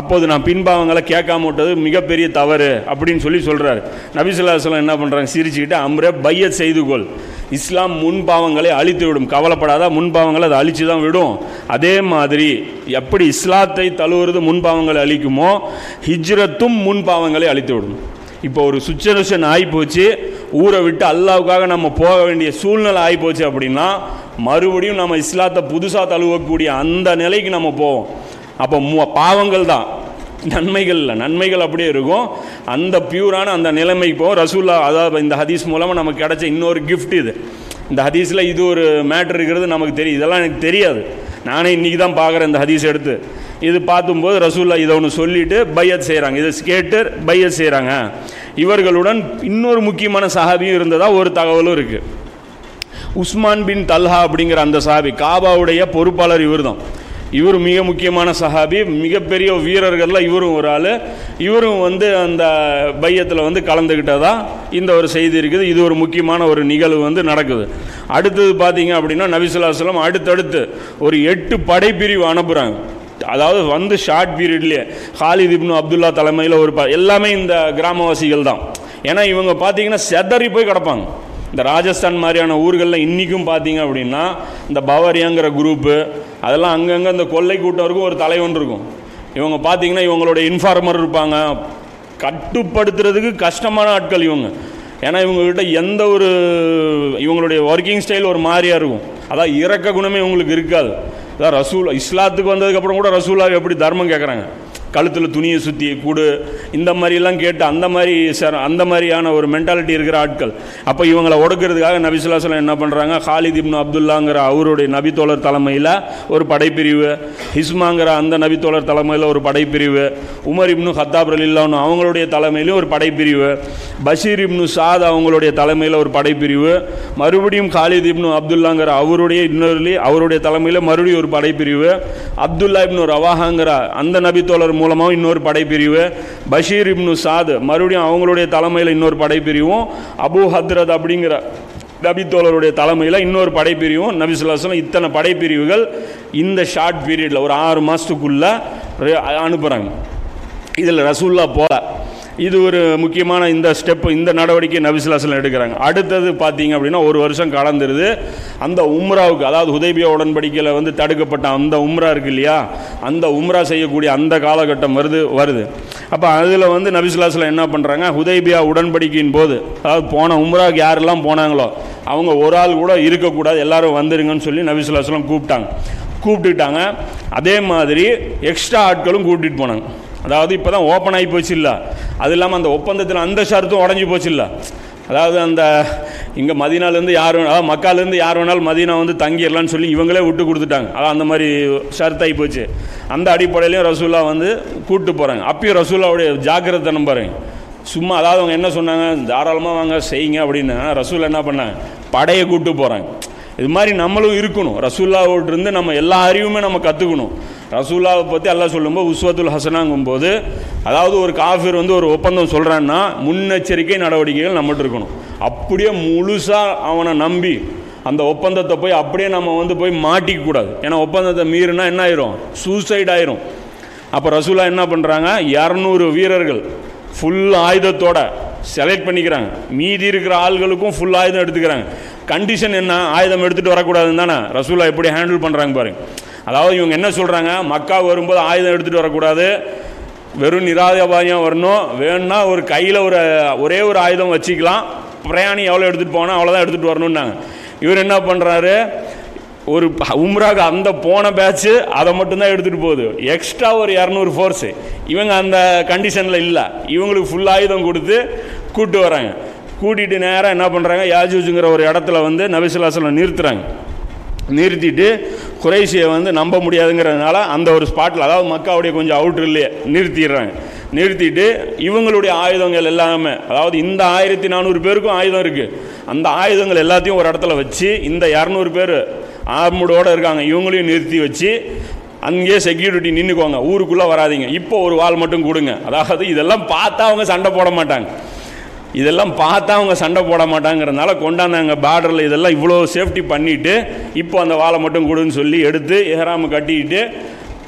அப்போது நான் பின்பாவங்களை கேட்காம விட்டது மிகப்பெரிய தவறு அப்படின்னு சொல்லி சொல்கிறார் நபிசுல்லாஸ்லாம் என்ன பண்ணுறாங்க சிரிச்சுக்கிட்டு அம்ரே பைய செய்துகொள் இஸ்லாம் முன்பாவங்களை அழித்து விடும். கவலைப்படாத முன்பாவங்களை அதை அழித்து தான் விடும். அதே மாதிரி எப்படி இஸ்லாத்தை தழுவுறது முன்பாவங்களை அழிக்குமோ ஹிஜ்ரத்தும் முன்பாவங்களை அழித்து விடும். இப்போ ஒரு சுச்சுவேஷன் ஆகிப்போச்சு ஊரை விட்டு அல்லாவுக்காக நம்ம போக வேண்டிய சூழ்நிலை ஆகிப்போச்சு அப்படின்னா மறுபடியும் நம்ம இஸ்லாத்தை புதுசாக தழுவக்கூடிய அந்த நிலைக்கு நம்ம போவோம். அப்போ மு பாவங்கள் தான். நன்மைகள் இல்லை. நன்மைகள் அப்படியே இருக்கும். அந்த பியூரான அந்த நிலைமைக்கு போவோம். ரசூல்லா அதாவது இந்த ஹதீஸ் மூலமாக நமக்கு கிடைச்ச இன்னொரு கிஃப்ட் இது. இந்த ஹதீஸில் இது ஒரு மேட்ரு இருக்கிறது நமக்கு தெரியும். இதெல்லாம் எனக்கு தெரியாது. நானே இன்றைக்கி தான் பார்க்குறேன் இந்த ஹதீஸ் எடுத்து. இது பார்த்தும்போது ரசூல்லா இதை ஒன்று சொல்லிட்டு பையத் செய்கிறாங்க இதை கேட்டு பையத் செய்கிறாங்க இவர்களுடன் இன்னொரு முக்கியமான சஹாபியும் இருந்ததா ஒரு தகவலும் இருக்குது உஸ்மான் பின் தல்ஹா அப்படிங்கிற அந்த சஹாபி காபாவுடைய பொறுப்பாளர் இவர்தான். இவர் மிக முக்கியமான சஹாபி மிகப்பெரிய வீரர்களில் இவரும் ஒரு ஆள். இவரும் வந்து அந்த பையத்தில் வந்து கலந்துக்கிட்டதா இந்த ஒரு செய்தி இருக்குது. இது ஒரு முக்கியமான ஒரு நிகழ்வு வந்து நடக்குது. அடுத்தது பார்த்தீங்க அப்படின்னா நபிசுல்லாஸ்லாம் அடுத்தடுத்து ஒரு எட்டு படைப்பிரிவு அனுப்புகிறாங்க அதாவது வந்து ஷார்ட் பீரியட்லேயே ஹாலித் இப்னு அப்துல்லா தலைமையில் ஒரு ப எல்லாமே இந்த கிராமவாசிகள் தான். ஏன்னா இவங்க பார்த்தீங்கன்னா செதறி போய் கிடப்பாங்க. இந்த ராஜஸ்தான் மாதிரியான ஊர்களில் இன்றைக்கும் பார்த்தீங்க அப்படின்னா இந்த பவரியாங்கிற குரூப்பு அதெல்லாம் அங்கங்கே இந்த கொள்ளை கூட்டம் இருக்கும் ஒரு தலைவன் இருக்கும். இவங்க பார்த்தீங்கன்னா இவங்களோட இன்ஃபார்மர் இருப்பாங்க. கட்டுப்படுத்துறதுக்கு கஷ்டமான ஆட்கள் இவங்க. ஏன்னா இவங்ககிட்ட எந்த ஒரு இவங்களுடைய ஒர்க்கிங் ஸ்டைல் ஒரு மாதிரியாக இருக்கும். அதான் இறக்க குணமே இவங்களுக்கு இருக்காது. அதான் ரசூல் இஸ்லாத்துக்கு வந்ததுக்கப்புறம் கூட ரசூலாவை எப்படி தர்மம் கேட்குறாங்க கழுத்தில் துணியை சுற்றி கூடு. இந்த மாதிரிலாம் கேட்டு அந்த மாதிரி சார் அந்த மாதிரியான ஒரு மென்டாலிட்டி இருக்கிற ஆட்கள். அப்போ இவங்களை ஒடுக்கிறதுக்காக நபிசுல்லாஸ்லாம் என்ன பண்ணுறாங்க ஹாலித் இப்னு அப்துல்லாங்கிற அவருடைய நபித்தோழர் தலைமையில் ஒரு படைப்பிரிவு. ஹிஸ்மாங்கிற அந்த நபித்தோழர் தலைமையில் ஒரு படைப்பிரிவு. உமர் இப்னு ஹத்தாப் ரலில்லான்னு அவங்களுடைய தலைமையிலும் ஒரு படைப்பிரிவு. பஷீர் இப்னு சாத் அவங்களுடைய தலைமையில் ஒரு படைப்பிரிவு. மறுபடியும் ஹாலித் இப்னு அப்துல்லாங்கிற அவருடைய இன்னொரு அவருடைய தலைமையில் மறுபடியும் ஒரு படைப்பிரிவு. அப்துல்லா இப்னு ரவாஹாங்கிற அந்த நபித்தோழர் மூலமாக இன்னொரு படைப்பிரிவு. பஷீர் இப்னு சாது மறுபடியும் அவங்களுடைய தலைமையில் இன்னொரு படைப்பிரிவும். அபு ஹத்ரத் அப்படிங்கிற நபித்தோழருடைய தலைமையில் இன்னொரு படைப்பிரிவும். நபிசுல்லாஸ்லாம் இத்தனை படைப்பிரிவுகள் இந்த ஷார்ட் பீரியடில் ஒரு ஆறு மாதத்துக்குள்ளே அனுப்புகிறாங்க இதில் ரசூல்லா போல. இது ஒரு முக்கியமான இந்த ஸ்டெப்பு இந்த நடவடிக்கை நபிசுலாசலம் எடுக்கிறாங்க. அடுத்தது பார்த்தீங்க அப்படின்னா ஒரு வருஷம் கலந்துருது அந்த உம்ராவுக்கு அதாவது உதயபிய உடன்படிக்கையில் வந்து தடுக்கப்பட்ட அந்த உம்ரா இருக்கு இல்லையா? அந்த உம்ரா செய்யக்கூடிய அந்த காலகட்டம் வருது வருது. அப்போ அதில் வந்து நபிசுலாசலம் என்ன பண்ணுறாங்க உதயபியா உடன்படிக்கையின் போது அதாவது போன உம்ராவுக்கு யாரெல்லாம் போனாங்களோ அவங்க ஒரு ஆள் கூட இருக்கக்கூடாது எல்லாரும் வந்துருங்கன்னு சொல்லி நபிசுலாசலம் கூப்பிட்டாங்க. கூப்பிட்டுட்டாங்க அதே மாதிரி எக்ஸ்ட்ரா ஆட்களும் கூப்பிட்டுட்டு போனாங்க. அதாவது இப்போ தான் ஓப்பன் ஆகி போச்சு இல்லை அது இல்லாமல் அந்த ஒப்பந்தத்தில் அந்த ஷரத்தும் உடஞ்சி போச்சு இல்லை அதாவது அந்த இங்கே மதினாலேருந்து யார் வேணா- அதாவது மக்காலேருந்து யார் வேணாலும் மதீனா வந்து தங்கிடலான்னு சொல்லி இவங்களே விட்டு கொடுத்துட்டாங்க. அதான் அந்த மாதிரி ஷரத்தாகி போச்சு. அந்த அடிப்படையிலையும் ரசூல்லா வந்து கூப்பிட்டு போகிறாங்க அப்பயும் ரசூல்லாவுடைய ஜாக்கிரதை பாருங்க. சும்மா அதாவது அவங்க என்ன சொன்னாங்க? தாராளமாக வாங்க செய்யுங்க அப்படின்னு. ரசூல் என்ன பண்ணாங்க? படையை கூப்பிட்டு போகிறாங்க இது மாதிரி நம்மளும் இருக்கணும். ரசூல்லாவோட இருந்து நம்ம எல்லா அறிவுமே நம்ம கற்றுக்கணும் ரசூல்லாவை பற்றி எல்லாம் சொல்லும்போது உஸ்வத்துல் ஹசனாங்கும்போது அதாவது ஒரு காஃபிர் வந்து ஒரு ஒப்பந்தம் சொல்கிறான்னா முன்னெச்சரிக்கை நடவடிக்கைகள் நம்மகிட்ட இருக்கணும். அப்படியே முழுசாக அவனை நம்பி அந்த ஒப்பந்தத்தை போய் அப்படியே நம்ம வந்து போய் மாட்டிக்க கூடாது. ஏன்னா ஒப்பந்தத்தை மீறினா என்ன ஆயிரும்? சூசைட் ஆயிரும். அப்போ ரசூலா என்ன பண்ணுறாங்க இரநூறு வீரர்கள் ஃபுல் ஆயுதத்தோட செலக்ட் பண்ணிக்கிறாங்க. மீதி இருக்கிற ஆள்களுக்கும் ஃபுல் ஆயுதம் எடுத்துக்கிறாங்க. கண்டிஷன் என்ன? ஆயுதம் எடுத்துகிட்டு வரக்கூடாதுன்னு தானே? ரசூலா எப்படி ஹேண்டில் பண்ணுறாங்க பாருங்கள் அதாவது இவங்க என்ன சொல்கிறாங்க மக்கா வரும்போது ஆயுதம் எடுத்துகிட்டு வரக்கூடாது. வெறும் நிராதபாயம் வரணும். வேணும்னா ஒரு கையில் ஒரு ஒரே ஒரு ஆயுதம் வச்சுக்கலாம். பிரயாணி எவ்வளோ எடுத்துகிட்டு போனால் அவ்வளோதான் எடுத்துகிட்டு வரணும்னாங்க. இவர் என்ன பண்ணுறாரு ஒரு உம்ராக அந்த போன பேட்ச்சு அதை மட்டும்தான் எடுத்துகிட்டு போகுது. எக்ஸ்ட்ரா ஒரு இரநூறு ஃபோர்ஸு இவங்க அந்த கண்டிஷனில் இல்லை. இவங்களுக்கு ஃபுல் ஆயுதம் கொடுத்து கூப்பிட்டு வராங்க. கூட்டிகிட்டு நேராக என்ன பண்ணுறாங்க யாஜூஜுங்கிற ஒரு இடத்துல வந்து நபிசுல்லாசலம் நிறுத்துறாங்க. நிறுத்திட்டு குறைசியை வந்து நம்ப முடியாதுங்கிறதுனால அந்த ஒரு ஸ்பாட்டில் அதாவது மக்காவுடைய கொஞ்சம் அவுட்டர்லேயே நிறுத்திடுறாங்க. நிறுத்திட்டு இவங்களுடைய ஆயுதங்கள் எல்லாமே அதாவது இந்த ஆயிரத்தி நானூறு பேருக்கும் ஆயுதம் இருக்குது அந்த ஆயுதங்கள் எல்லாத்தையும் ஒரு இடத்துல வச்சு இந்த இரநூறு பேர் ஆர்முடோடு இருக்காங்க இவங்களையும் நிறுத்தி வச்சு அங்கேயே செக்யூரிட்டி நின்றுக்கோங்க ஊருக்குள்ளே வராதீங்க. இப்போ ஒரு வால் மட்டும் கொடுங்க. அதாவது இதெல்லாம் பார்த்தா அவங்க சண்டை போட மாட்டாங்க. இதெல்லாம் பார்த்தா அவங்க சண்டை போட மாட்டாங்கிறதுனால கொண்டாந்தாங்க பார்டரில் இதெல்லாம் இவ்வளோ சேஃப்டி பண்ணிவிட்டு இப்போ அந்த வாழை மட்டும் கொடுன்னு சொல்லி எடுத்து எஹராமு கட்டிக்கிட்டு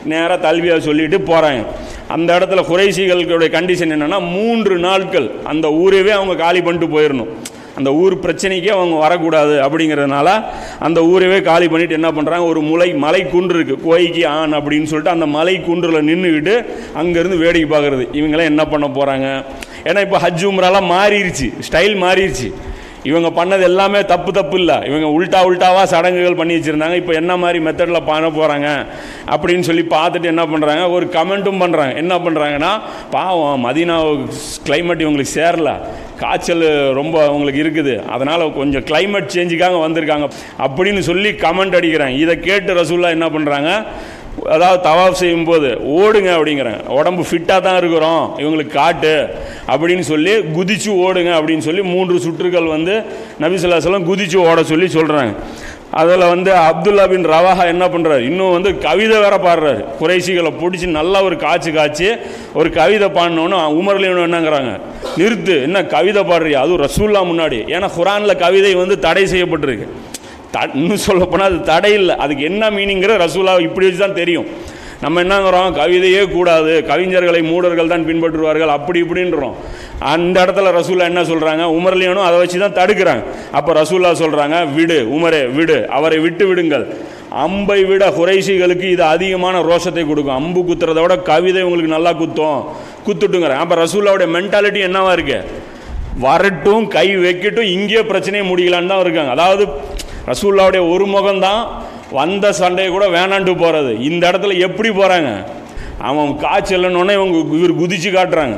நேராக தல்வியாக சொல்லிட்டு போகிறாங்க அந்த இடத்துல குறைசிகளுடைய கண்டிஷன் என்னென்னா மூன்று நாட்கள் அந்த ஊரவே அவங்க காலி பண்ணிட்டு போயிடணும் அந்த ஊர் பிரச்சனைக்கே அவங்க வரக்கூடாது அப்படிங்கிறதுனால அந்த ஊரவே காலி பண்ணிட்டு என்ன பண்ணுறாங்க ஒரு முலை மலை குன்று இருக்குது கோய்க்கு ஆண் அப்படின்னு சொல்லிட்டு அந்த மலை குன்றில் நின்றுக்கிட்டு அங்கேருந்து வேடிக்கை பார்க்குறது. இவங்களாம் என்ன பண்ண போகிறாங்க ஏன்னா இப்போ ஹஜ் உம்ராலாம் மாறிடுச்சு ஸ்டைல் மாறிடுச்சு இவங்க பண்ணது எல்லாமே தப்பு தப்பு இல்லை. இவங்க உல்ட்டா உல்ட்டாவாக சடங்குகள் பண்ணி வச்சுருந்தாங்க. இப்போ என்ன மாதிரி மெத்தடில் பண்ண போகிறாங்க அப்படின்னு சொல்லி பார்த்துட்டு என்ன பண்ணுறாங்க ஒரு கமெண்ட்டும் பண்ணுறாங்க என்ன பண்ணுறாங்கன்னா பாவம் மதினா கிளைமேட் இவங்களுக்கு சேரல. காய்ச்சல் ரொம்ப அவங்களுக்கு இருக்குது. அதனால் கொஞ்சம் கிளைமேட் சேஞ்சுக்காக வந்திருக்காங்க. அப்படின்னு சொல்லி கமெண்ட் அடிக்கிறாங்க. இதை கேட்டு ரசூல்லா என்ன பண்ணுறாங்க அதாவது தவாப் செய்யும்போது ஓடுங்க அப்படிங்கிறாங்க உடம்பு ஃபிட்டாக தான் இருக்கிறோம். இவங்களுக்கு காட்டு. அப்படின்னு சொல்லி குதிச்சு ஓடுங்க அப்படின்னு சொல்லி மூன்று சுற்றுகள் வந்து நபிசுல்லாசலம் குதிச்சு ஓட சொல்லி சொல்கிறாங்க அதில் வந்து அப்துல்லா பின் ரவாஹா என்ன பண்ணுறாரு இன்னும் வந்து கவிதை வேற பாடுறாரு. குறைசிகளை பிடிச்சி நல்லா ஒரு காய்ச்சி காய்ச்சி ஒரு கவிதை பாடினோன்னு உமர்லேயும் என்னங்கிறாங்க. நிறுத்து. என்ன கவிதை பாடுறியா? அதுவும் ரசூல்லா முன்னாடி. ஏன்னா குரானில் கவிதை வந்து தடை செய்யப்பட்டிருக்கு. த இன்னும் சொல்லப்போனால் அது தடை இல்லை. அதுக்கு என்ன மீனிங்கிற ரசூலா இப்படி வச்சு தான் தெரியும். நம்ம என்னங்கிறோம் கவிதையே கூடாது. கவிஞர்களை மூடர்கள் தான் பின்பற்றுவார்கள். அப்படி இப்படின்றோம். அந்த இடத்துல ரசூல்லா என்ன சொல்கிறாங்க உமர்லியனும் அதை வச்சு தான் தடுக்கிறாங்க. அப்போ ரசூல்லா சொல்கிறாங்க விடு உமரே விடு. அவரை விட்டு விடுங்கள். அம்பை விட குறைசிகளுக்கு இது அதிகமான ரோஷத்தை கொடுக்கும். அம்பு குத்துறத விட கவிதை உங்களுக்கு நல்லா குத்தும். குத்துட்டுங்கிறேன். அப்போ ரசூல்லாவுடைய மென்டாலிட்டி என்னவா இருக்கு? வரட்டும் கை வைக்கட்டும் இங்கேயே பிரச்சனையை முடியலான்னு தான் இருக்காங்க. அதாவது ரசூல்லாவுடைய ஒரு முகம்தான் வந்த சண்டையை கூட வேணான்ட்டு போகிறது இந்த இடத்துல எப்படி போகிறாங்க அவன் காய்ச்சல்னோடனே இவங்க இவர் குதிச்சு காட்டுறாங்க.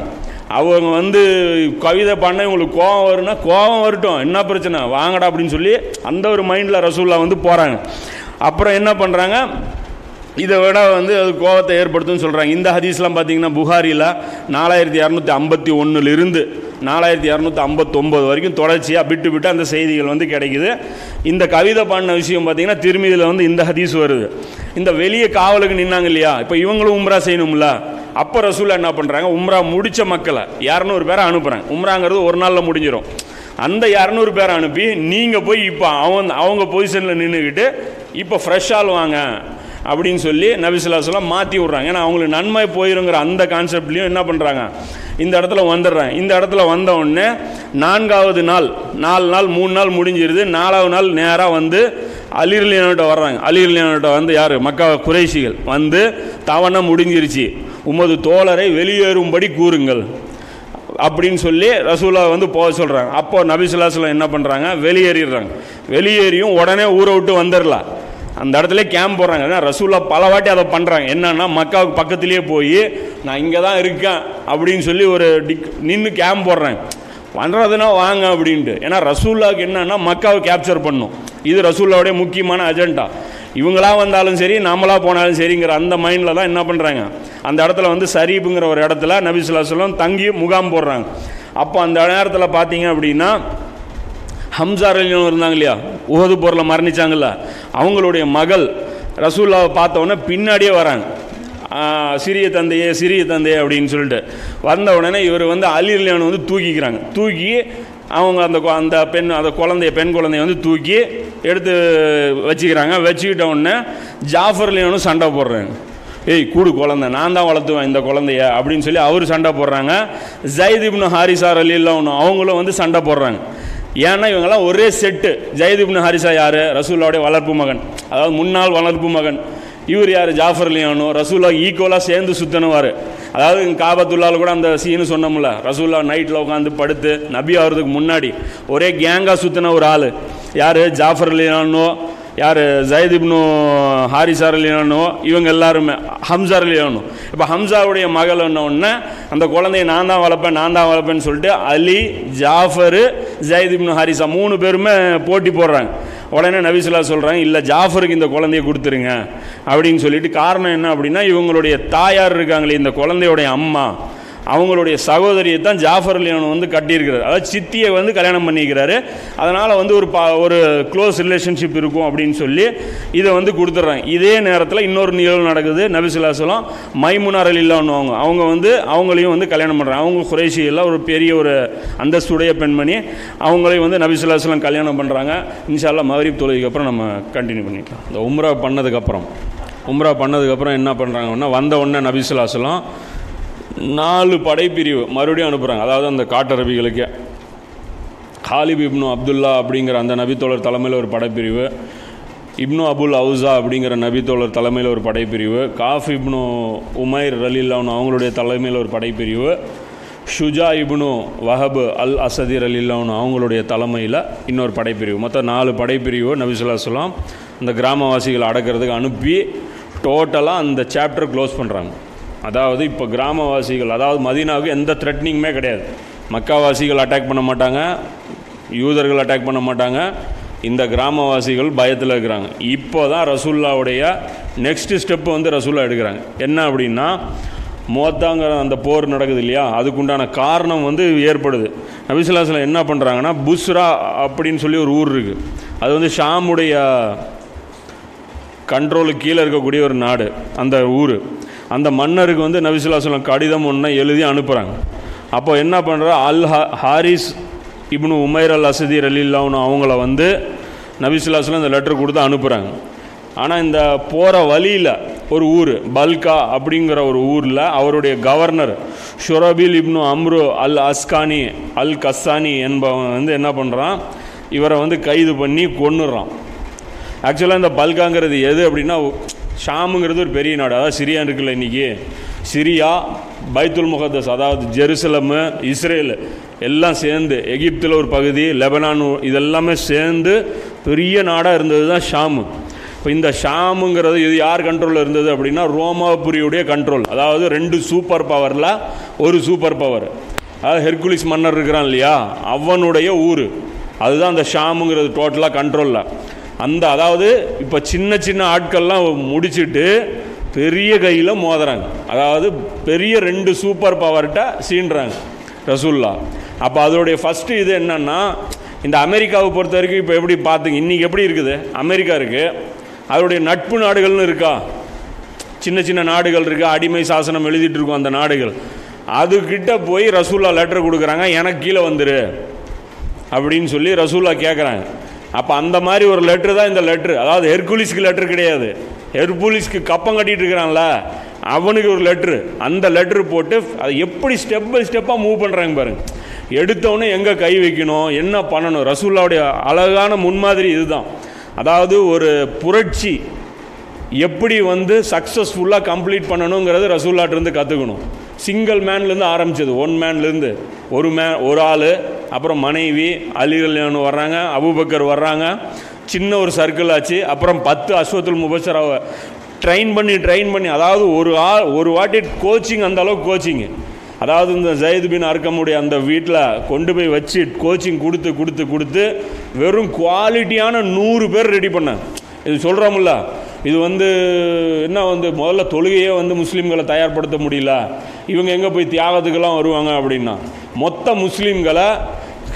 அவங்க வந்து கவிதை பண்ண இவங்களுக்கு கோவம் வரும்னா கோவம் வரட்டும். என்ன பிரச்சனை? வாங்கடா அப்படின்னு சொல்லி அந்த ஒரு மைண்டில் ரசூல்லா வந்து போகிறாங்க அப்புறம் என்ன பண்ணுறாங்க இதை விட வந்து அது கோபத்தை ஏற்படுத்தும்னு சொல்கிறாங்க இந்த ஹதீஸ்லாம் பார்த்தீங்கன்னா புகாரியில் நாலாயிரத்தி இரநூத்தி ஐம்பத்தி ஒன்றுலேருந்து நாலாயிரத்தி இரநூத்தி ஐம்பத்தொம்போது வரைக்கும் தொடர்ச்சியாக விட்டு விட்டு அந்த செய்திகள் வந்து கிடைக்குது. இந்த கவிதை பாடின விஷயம் பார்த்தீங்கன்னா திரும்பியில் வந்து இந்த ஹதீஸ் வருது. இந்த வெளியே காவலுக்கு நின்னாங்க இல்லையா? இப்போ இவங்களும் உம்ரா செய்யணும்ல? அப்போ ரசூலா என்ன பண்ணுறாங்க உம்ரா முடித்த மக்களை இரநூறு பேரை அனுப்புகிறாங்க உம்ராங்கிறது ஒரு நாளில் முடிஞ்சிடும் அந்த இரநூறு பேரை அனுப்பி நீங்கள் போய் இப்போ அவன் அவங்க பொசிஷனில் நின்றுக்கிட்டு இப்போ ஃப்ரெஷ்ஷால் வாங்க. அப்படின்னு சொல்லி நபிசுல்லாஸ்லாம் மாற்றி விட்றாங்க. ஏன்னா அவங்களுக்கு நன்மை போயிருங்கிற அந்த கான்செப்ட்லேயும் என்ன பண்ணுறாங்க இந்த இடத்துல வந்துடுறாங்க. இந்த இடத்துல வந்த உடனே நான்காவது நாள் நாலு நாள் மூணு நாள் முடிஞ்சிருது. நாலாவது நாள் நேராக வந்து அலிர்லியானோட்ட வர்றாங்க. அலிர்லியானோட்ட வந்து யார்? மக்கா குறைசிகள் வந்து தவணை முடிஞ்சிருச்சு. உமது தோழரை வெளியேறும்படி கூறுங்கள். அப்படின்னு சொல்லி ரசூலா வந்து போக சொல்கிறாங்க அப்போ நபிசுல்லாஸ்லாம் என்ன பண்ணுறாங்க வெளியேறிடுறாங்க. வெளியேறியும் உடனே ஊரை விட்டு வந்துடலாம். அந்த இடத்துல கேம்ப் போடுறாங்க ஏன்னா ரசூலா பல வாட்டி அதை பண்ணுறாங்க என்னன்னா மக்காவுக்கு பக்கத்துலேயே போய் நான் இங்கே தான் இருக்கேன் அப்படின்னு சொல்லி ஒரு டிக் நின்று கேம்ப் போடுறாங்க. பண்ணுறதுனா வாங்க அப்படின்ட்டு. ஏன்னா ரசூல்லாவுக்கு என்னன்னா மக்காவை கேப்சர் பண்ணும். இது ரசூல்லாவுடைய முக்கியமான அஜெண்டா இவங்களா வந்தாலும் சரி நாமளாக போனாலும் சரிங்கிற அந்த மைண்டில் தான் என்ன பண்ணுறாங்க அந்த இடத்துல வந்து சரீபுங்கிற ஒரு இடத்துல நபிசுல்லா சொல்லம் தங்கி முகாம் போடுறாங்க. அப்போ அந்த நேரத்தில் பார்த்தீங்க அப்படின்னா ஹம்சார் ரலியும் இருந்தாங்க இல்லையா உகது போரில் மரணிச்சாங்கல்ல? அவங்களுடைய மகள் ரசூல்லாவை பார்த்தவொடனே பின்னாடியே வராங்க. சிறிய தந்தையே சிறிய தந்தையே அப்படின்னு சொல்லிட்டு. வந்த உடனே இவர் வந்து அலிர்லியானு வந்து தூக்கிக்கிறாங்க. தூக்கி அவங்க அந்த கொ- அந்த பெண் அந்த குழந்தைய பெண் குழந்தைய வந்து தூக்கி எடுத்து வச்சுக்கிறாங்க. வச்சுக்கிட்ட உடனே ஜாஃபர்லியானும் சண்டை போடுறாங்க. ஏய் கூடு குழந்தை நான் தான் வளர்த்துவேன் இந்த குழந்தைய அப்படின்னு சொல்லி அவர் சண்டை போடுறாங்க. ஜைத் ஹாரிசார் அலி ஒன்று அவங்களும் வந்து சண்டை போடுறாங்க. ஏன்னா இவங்கெல்லாம் ஒரே செட்டு ஜெயத் இப்னு ஹாரிசா யார்? ரசூல்லாவுடைய வளர்ப்பு மகன். அதாவது முன்னாள் வளர்ப்பு மகன். இவர் யார்? ஜாஃபர் லியானோ. ரசூல்லா ஈக்குவலாக சேர்ந்து சுத்தணுவார். அதாவது இங்க கூட அந்த சீனு சொன்னோம்ல. ரசூல்லா நைட்டில் உட்காந்து படுத்து நபி ஆகிறதுக்கு முன்னாடி ஒரே கேங்காக சுற்றின ஒரு ஆள். யார்? ஜாஃபர் லியானோ யார்? ஜயதிப்னு இப்னு ஹாரிசார் அலியானோ இவங்க எல்லாருமே. ஹம்சார் அலியானோ இப்போ ஹம்சாவுடைய மகள் உடனே அந்த குழந்தைய நான் தான் வளர்ப்பேன் நான் தான் வளர்ப்பேன்னு சொல்லிட்டு அலி ஜாஃபரு ஜயத் இப்னு ஹாரிசா மூணு பேருமே போட்டி போடுறாங்க. உடனே நபிசுல்லா சொல்கிறாங்க இல்லை ஜாஃபருக்கு இந்த குழந்தைய கொடுத்துருங்க. அப்படின்னு சொல்லிட்டு காரணம் என்ன அப்படின்னா இவங்களுடைய தாயார் இருக்காங்களே இந்த குழந்தையோடைய அம்மா. அவங்களுடைய சகோதரியை தான் ஜாஃபர் அலியானு வந்து கட்டியிருக்கிறார். அதாவது சித்தியை வந்து கல்யாணம் பண்ணிக்கிறாரு. அதனால் வந்து ஒரு பா ஒரு க்ளோஸ் ரிலேஷன்ஷிப் இருக்கும் அப்படின்னு சொல்லி இதை வந்து கொடுத்துட்றாங்க. இதே நேரத்தில் இன்னொரு நிகழ்வு நடக்குது நபிசுல்லாசலம் மைமுனார் அலில்லான்னு அவங்க அவங்க வந்து அவங்களையும் வந்து கல்யாணம் பண்ணுறாங்க அவங்க குறைஷியெல்லாம் ஒரு பெரிய ஒரு அந்தஸ்துடைய பெண்மணி. அவங்களையும் வந்து நபிசுல்லாசலம் கல்யாணம் பண்ணுறாங்க இன்ஷால்லா மகரீப் தொழுகைக்கு அப்புறம் நம்ம கண்டினியூ பண்ணிக்கலாம். இந்த உம்ரா பண்ணதுக்கப்புறம் உம்ரா பண்ணதுக்கப்புறம் என்ன பண்ணுறாங்கன்னா வந்த உடனே நபிசுல்லாசலம் நாலு படைப்பிரிவு மறுபடியும் அனுப்புகிறாங்க அதாவது அந்த காட்டரபிகளுக்கே ஹாலிப் இப்னு அப்துல்லா அப்படிங்கிற அந்த நபித்தோழர் தலைமையில் ஒரு படைப்பிரிவு இப்னு அபுல் அவுசா அப்படிங்கிற நபித்தோழர் தலைமையில் ஒரு படைப்பிரிவு காஃப் இப்னு உமைர் ரலில்லான்னு அவங்களுடைய தலைமையில் ஒரு படைப்பிரிவு ஷுஜா இப்னு வஹபு அல் அசதீர் அலில்லான்னு அவங்களுடைய தலைமையில் இன்னொரு படைப்பிரிவு. மொத்தம் நாலு படைப்பிரிவு நபிசுல்லா சொல்லாம் அந்த கிராமவாசிகளை அடக்கிறதுக்கு அனுப்பி டோட்டலாக அந்த சாப்டர் க்ளோஸ் பண்ணுறாங்க அதாவது இப்போ கிராமவாசிகள் அதாவது மதீனாவுக்கு எந்த த்ரெட்னிங்குமே கிடையாது. மக்காவாசிகள் அட்டாக் பண்ண மாட்டாங்க யூதர்கள் அட்டாக் பண்ண மாட்டாங்க இந்த கிராமவாசிகள் பயத்தில் இருக்கிறாங்க. இப்போ தான் ரசூல்லாவுடைய நெக்ஸ்ட்டு ஸ்டெப்பு வந்து ரசூல்லா எடுக்கிறாங்க. என்ன அப்படின்னா மோத்தாங்கிற அந்த போர் நடக்குது இல்லையா அதுக்குண்டான காரணம் வந்து ஏற்படுது. நபிசுல்லாஸ்லாம் என்ன பண்ணுறாங்கன்னா புஸ்ரா அப்படின்னு சொல்லி ஒரு ஊர் இருக்குது அது வந்து ஷாமுடைய கண்ட்ரோலுக்கு கீழே இருக்கக்கூடிய ஒரு நாடு அந்த ஊர். அந்த மன்னருக்கு வந்து நபிசுல்லாஸ்லாம் கடிதம் ஒன்று எழுதி அனுப்புகிறாங்க அப்போ என்ன பண்ணுறா அல் ஹா ஹாரிஸ் இப்னு உமைர் அல் அசதீர் அலில்லான்னு அவங்கள வந்து நபிசுல்லாஸ்லாம் இந்த லெட்டர் கொடுத்து அனுப்புகிறாங்க ஆனால் இந்த போகிற வழியில் ஒரு ஊர் பல்கா அப்படிங்கிற ஒரு ஊரில் அவருடைய கவர்னர் ஷுரபில் இப்னு அம்ரு அல் அஸ்கானி அல் கஸ்தானி என்பவன் வந்து என்ன பண்ணுறான் இவரை வந்து கைது பண்ணி கொன்னுடுறான் ஆக்சுவலாக இந்த பல்காங்கிறது எது அப்படின்னா ஷாமுங்கிறது ஒரு பெரிய நாடு. அதாவது சிரியா இருக்குல்ல இன்றைக்கி சிரியா பைத்துல் முகத்தஸ் அதாவது ஜெருசலமு இஸ்ரேல் எல்லாம் சேர்ந்து எகிப்தில் ஒரு பகுதி லெபனான் இதெல்லாமே சேர்ந்து பெரிய நாடாக இருந்தது தான் ஷாமு. இப்போ இந்த ஷாமுங்கிறது இது யார் கண்ட்ரோலில் இருந்தது அப்படின்னா ரோமாபுரியுடைய கண்ட்ரோல் அதாவது ரெண்டு சூப்பர் பவரில் ஒரு சூப்பர் பவர் அதாவது ஹெர்குலிஸ் மன்னர் இருக்கிறான் இல்லையா? அவனுடைய ஊர். அதுதான் அந்த ஷாமுங்கிறது டோட்டலாக கண்ட்ரோலில் அந்த அதாவது இப்போ சின்ன சின்ன ஆட்கள்லாம் முடிச்சிட்டு பெரிய கையில் மோதுறாங்க. அதாவது பெரிய ரெண்டு சூப்பர் பவர்கிட்ட சீன்றாங்க ரசூல்லா. அப்போ அதோடைய ஃபஸ்ட்டு இது என்னன்னா இந்த அமெரிக்காவை பொறுத்த வரைக்கும் இப்போ எப்படி பார்த்துங்க இன்றைக்கி எப்படி இருக்குது? அமெரிக்கா இருக்குது அதோடைய நட்பு நாடுகள்னு இருக்கா? சின்ன சின்ன நாடுகள் இருக்குது அடிமை சாசனம் எழுதிட்டு இருக்கும் அந்த நாடுகள். அதுக்கிட்ட போய் ரசூல்லா லெட்டர் கொடுக்குறாங்க எனக்கு கீழே வந்துரு. அப்படின்னு சொல்லி ரசூல்லா கேட்குறாங்க அப்போ அந்த மாதிரி ஒரு லெட்ரு தான் இந்த லெட்ரு அதாவது ஹெர்குலிஸ்க்கு லெட்ரு கிடையாது. ஹெர்குலிஸ்க்கு கப்பம் கட்டிகிட்டு இருக்கிறான்ல அவனுக்கு ஒரு லெட்ரு அந்த லெட்ரு போட்டு அதை எப்படி ஸ்டெப் பை ஸ்டெப்பாக மூவ் பண்ணுறாங்க பாருங்க. எடுத்தவொடனே எங்கே கை வைக்கணும் என்ன பண்ணணும்? ரசூல்லாவுடைய அழகான முன்மாதிரி இதுதான். அதாவது ஒரு புரட்சி எப்படி வந்து சக்ஸஸ்ஃபுல்லாக கம்ப்ளீட் பண்ணணுங்கிறது ரசூல்லாட்டிருந்து கற்றுக்கணும் சிங்கிள் மேன்லேருந்து ஆரம்பிச்சது. ஒன் மேன்லேருந்து ஒரு மே ஒரு ஆள் அப்புறம் மனைவி அலிகல்யாணம் வர்றாங்க அபுபக்கர் வர்றாங்க. சின்ன ஒரு சர்க்கிள் ஆச்சு. அப்புறம் பத்து அஸ்வத்துல் முபசராவை ட்ரெயின் பண்ணி ட்ரெயின் பண்ணி அதாவது ஒரு ஆ ஒரு வாட்டி கோச்சிங் அந்த அளவுக்கு கோச்சிங்கு அதாவது இந்த ஜயத் பின் அர்க்கமுடைய அந்த வீட்டில் கொண்டு போய் வச்சு கோச்சிங் கொடுத்து கொடுத்து கொடுத்து வெறும் குவாலிட்டியான நூறு பேர் ரெடி பண்ணேன் இது சொல்கிறோம்ல இது வந்து என்ன வந்து முதல்ல தொழுகையே வந்து முஸ்லீம்களை தயார்படுத்த முடியல. இவங்க எங்கே போய் தியாகத்துக்கெல்லாம் வருவாங்க அப்படின்னா? மொத்த முஸ்லீம்களை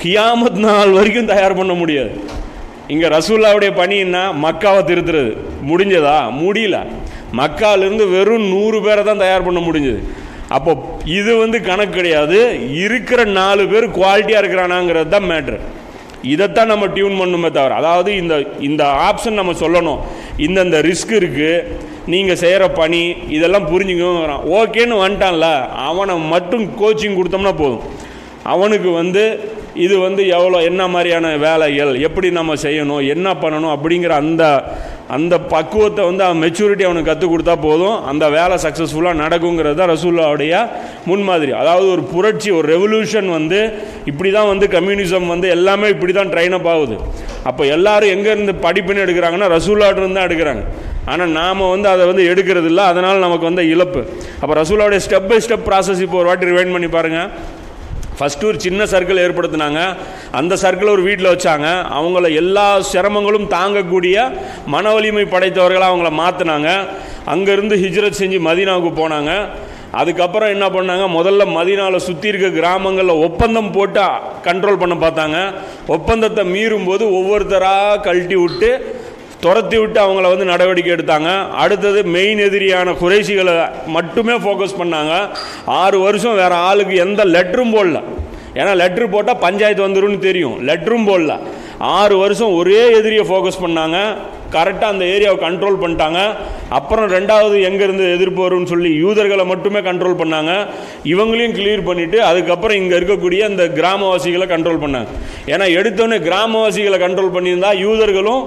கியாமத் நாள் வரைக்கும் தயார் பண்ண முடியாது. இங்கே ரசூல்லாவுடைய பணி என்ன? மக்காவை திருத்துறது. முடிஞ்சதா? முடியல. மக்காவிலிருந்து வெறும் நூறு பேரை தான் தயார் பண்ண முடிஞ்சது. அப்போ இது வந்து கணக்கு கிடையாது. இருக்கிற நாலு பேர் குவாலிட்டியாக இருக்கிறானாங்கிறது தான் மேட்ரு இதைத்தான் நம்ம டியூன் பண்ணுமே தவிர அதாவது இந்த இந்த ஆப்ஷன் நம்ம சொல்லணும். இந்தந்த ரிஸ்க் இருக்குது நீங்கள் செய்கிற பணி இதெல்லாம் புரிஞ்சுக்கணும் ஓகேன்னு வந்துட்டான்ல. அவனை மட்டும் கோச்சிங் கொடுத்தோம்னா போதும். அவனுக்கு வந்து இது வந்து எவ்வளோ என்ன மாதிரியான வேலைகள் எப்படி நம்ம செய்யணும் என்ன பண்ணணும் அப்படிங்கிற அந்த அந்த பக்குவத்தை வந்து அவன் மெச்சூரிட்டி அவனுக்கு கற்றுக் கொடுத்தா போதும். அந்த வேலை சக்ஸஸ்ஃபுல்லாக நடக்குங்கிறது தான் ரசூல்லாவுடைய முன்மாதிரி. அதாவது ஒரு புரட்சி ஒரு ரெவல்யூஷன் வந்து இப்படி தான் வந்து கம்யூனிசம் வந்து எல்லாமே இப்படி தான் ட்ரெயின் அப் ஆகுது. அப்போ எல்லாரும் எங்கேருந்து படிப்புன்னு எடுக்கிறாங்கன்னா ரசூல்லாட்டிருந்து தான் எடுக்கிறாங்க. ஆனால் நாம் வந்து அதை வந்து எடுக்கிறது இல்லை அதனால் நமக்கு வந்து இழப்பு. அப்போ ரசூலாவுடைய ஸ்டெப் பை ஸ்டெப் ப்ராசஸ் இப்போ ஒரு வாட்டி ரிவைண்ட் பண்ணி பாருங்கள் ஃபஸ்ட்டு ஒரு சின்ன சர்க்கிள் ஏற்படுத்தினாங்க. அந்த சர்க்கிளை ஒரு வீட்டில் வச்சாங்க. அவங்கள எல்லா சிரமங்களும் தாங்கக்கூடிய மன வலிமை படைத்தவர்களாக அவங்கள மாற்றினாங்க அங்கேருந்து ஹிஜ்ரத் செஞ்சு மதீனாவுக்கு போனாங்க. அதுக்கப்புறம் என்ன பண்ணாங்க? முதல்ல மதீனாவில் சுற்றி இருக்க கிராமங்களில் ஒப்பந்தம் போட்டு கண்ட்ரோல் பண்ண பார்த்தாங்க. ஒப்பந்தத்தை மீறும்போது ஒவ்வொருத்தராக கழட்டி விட்டு துரத்தி விட்டு அவங்கள வந்து நடவடிக்கை எடுத்தாங்க. அடுத்தது மெயின் எதிரியான குறைசிகளை மட்டுமே ஃபோக்கஸ் பண்ணாங்க. ஆறு வருஷம் வேறு ஆளுக்கு எந்த லெட்டரும் போடல. ஏன்னா லெட்ரு போட்டால் பஞ்சாயத்து வந்துடும் தெரியும். லெட்டரும் போடல. ஆறு வருஷம் ஒரே எதிரியை ஃபோக்கஸ் பண்ணாங்க. கரெக்டாக அந்த ஏரியாவை கண்ட்ரோல் பண்ணிட்டாங்க. அப்புறம் ரெண்டாவது எங்கேருந்து எதிர்ப்பு வரும்னு சொல்லி யூதர்களை மட்டுமே கண்ட்ரோல் பண்ணாங்க. இவங்களையும் கிளியர் பண்ணிவிட்டு அதுக்கப்புறம் இங்கே இருக்கக்கூடிய அந்த கிராமவாசிகளை கண்ட்ரோல் பண்ணாங்க. ஏன்னா எடுத்தோடனே கிராமவாசிகளை கண்ட்ரோல் பண்ணியிருந்தால் யூதர்களும்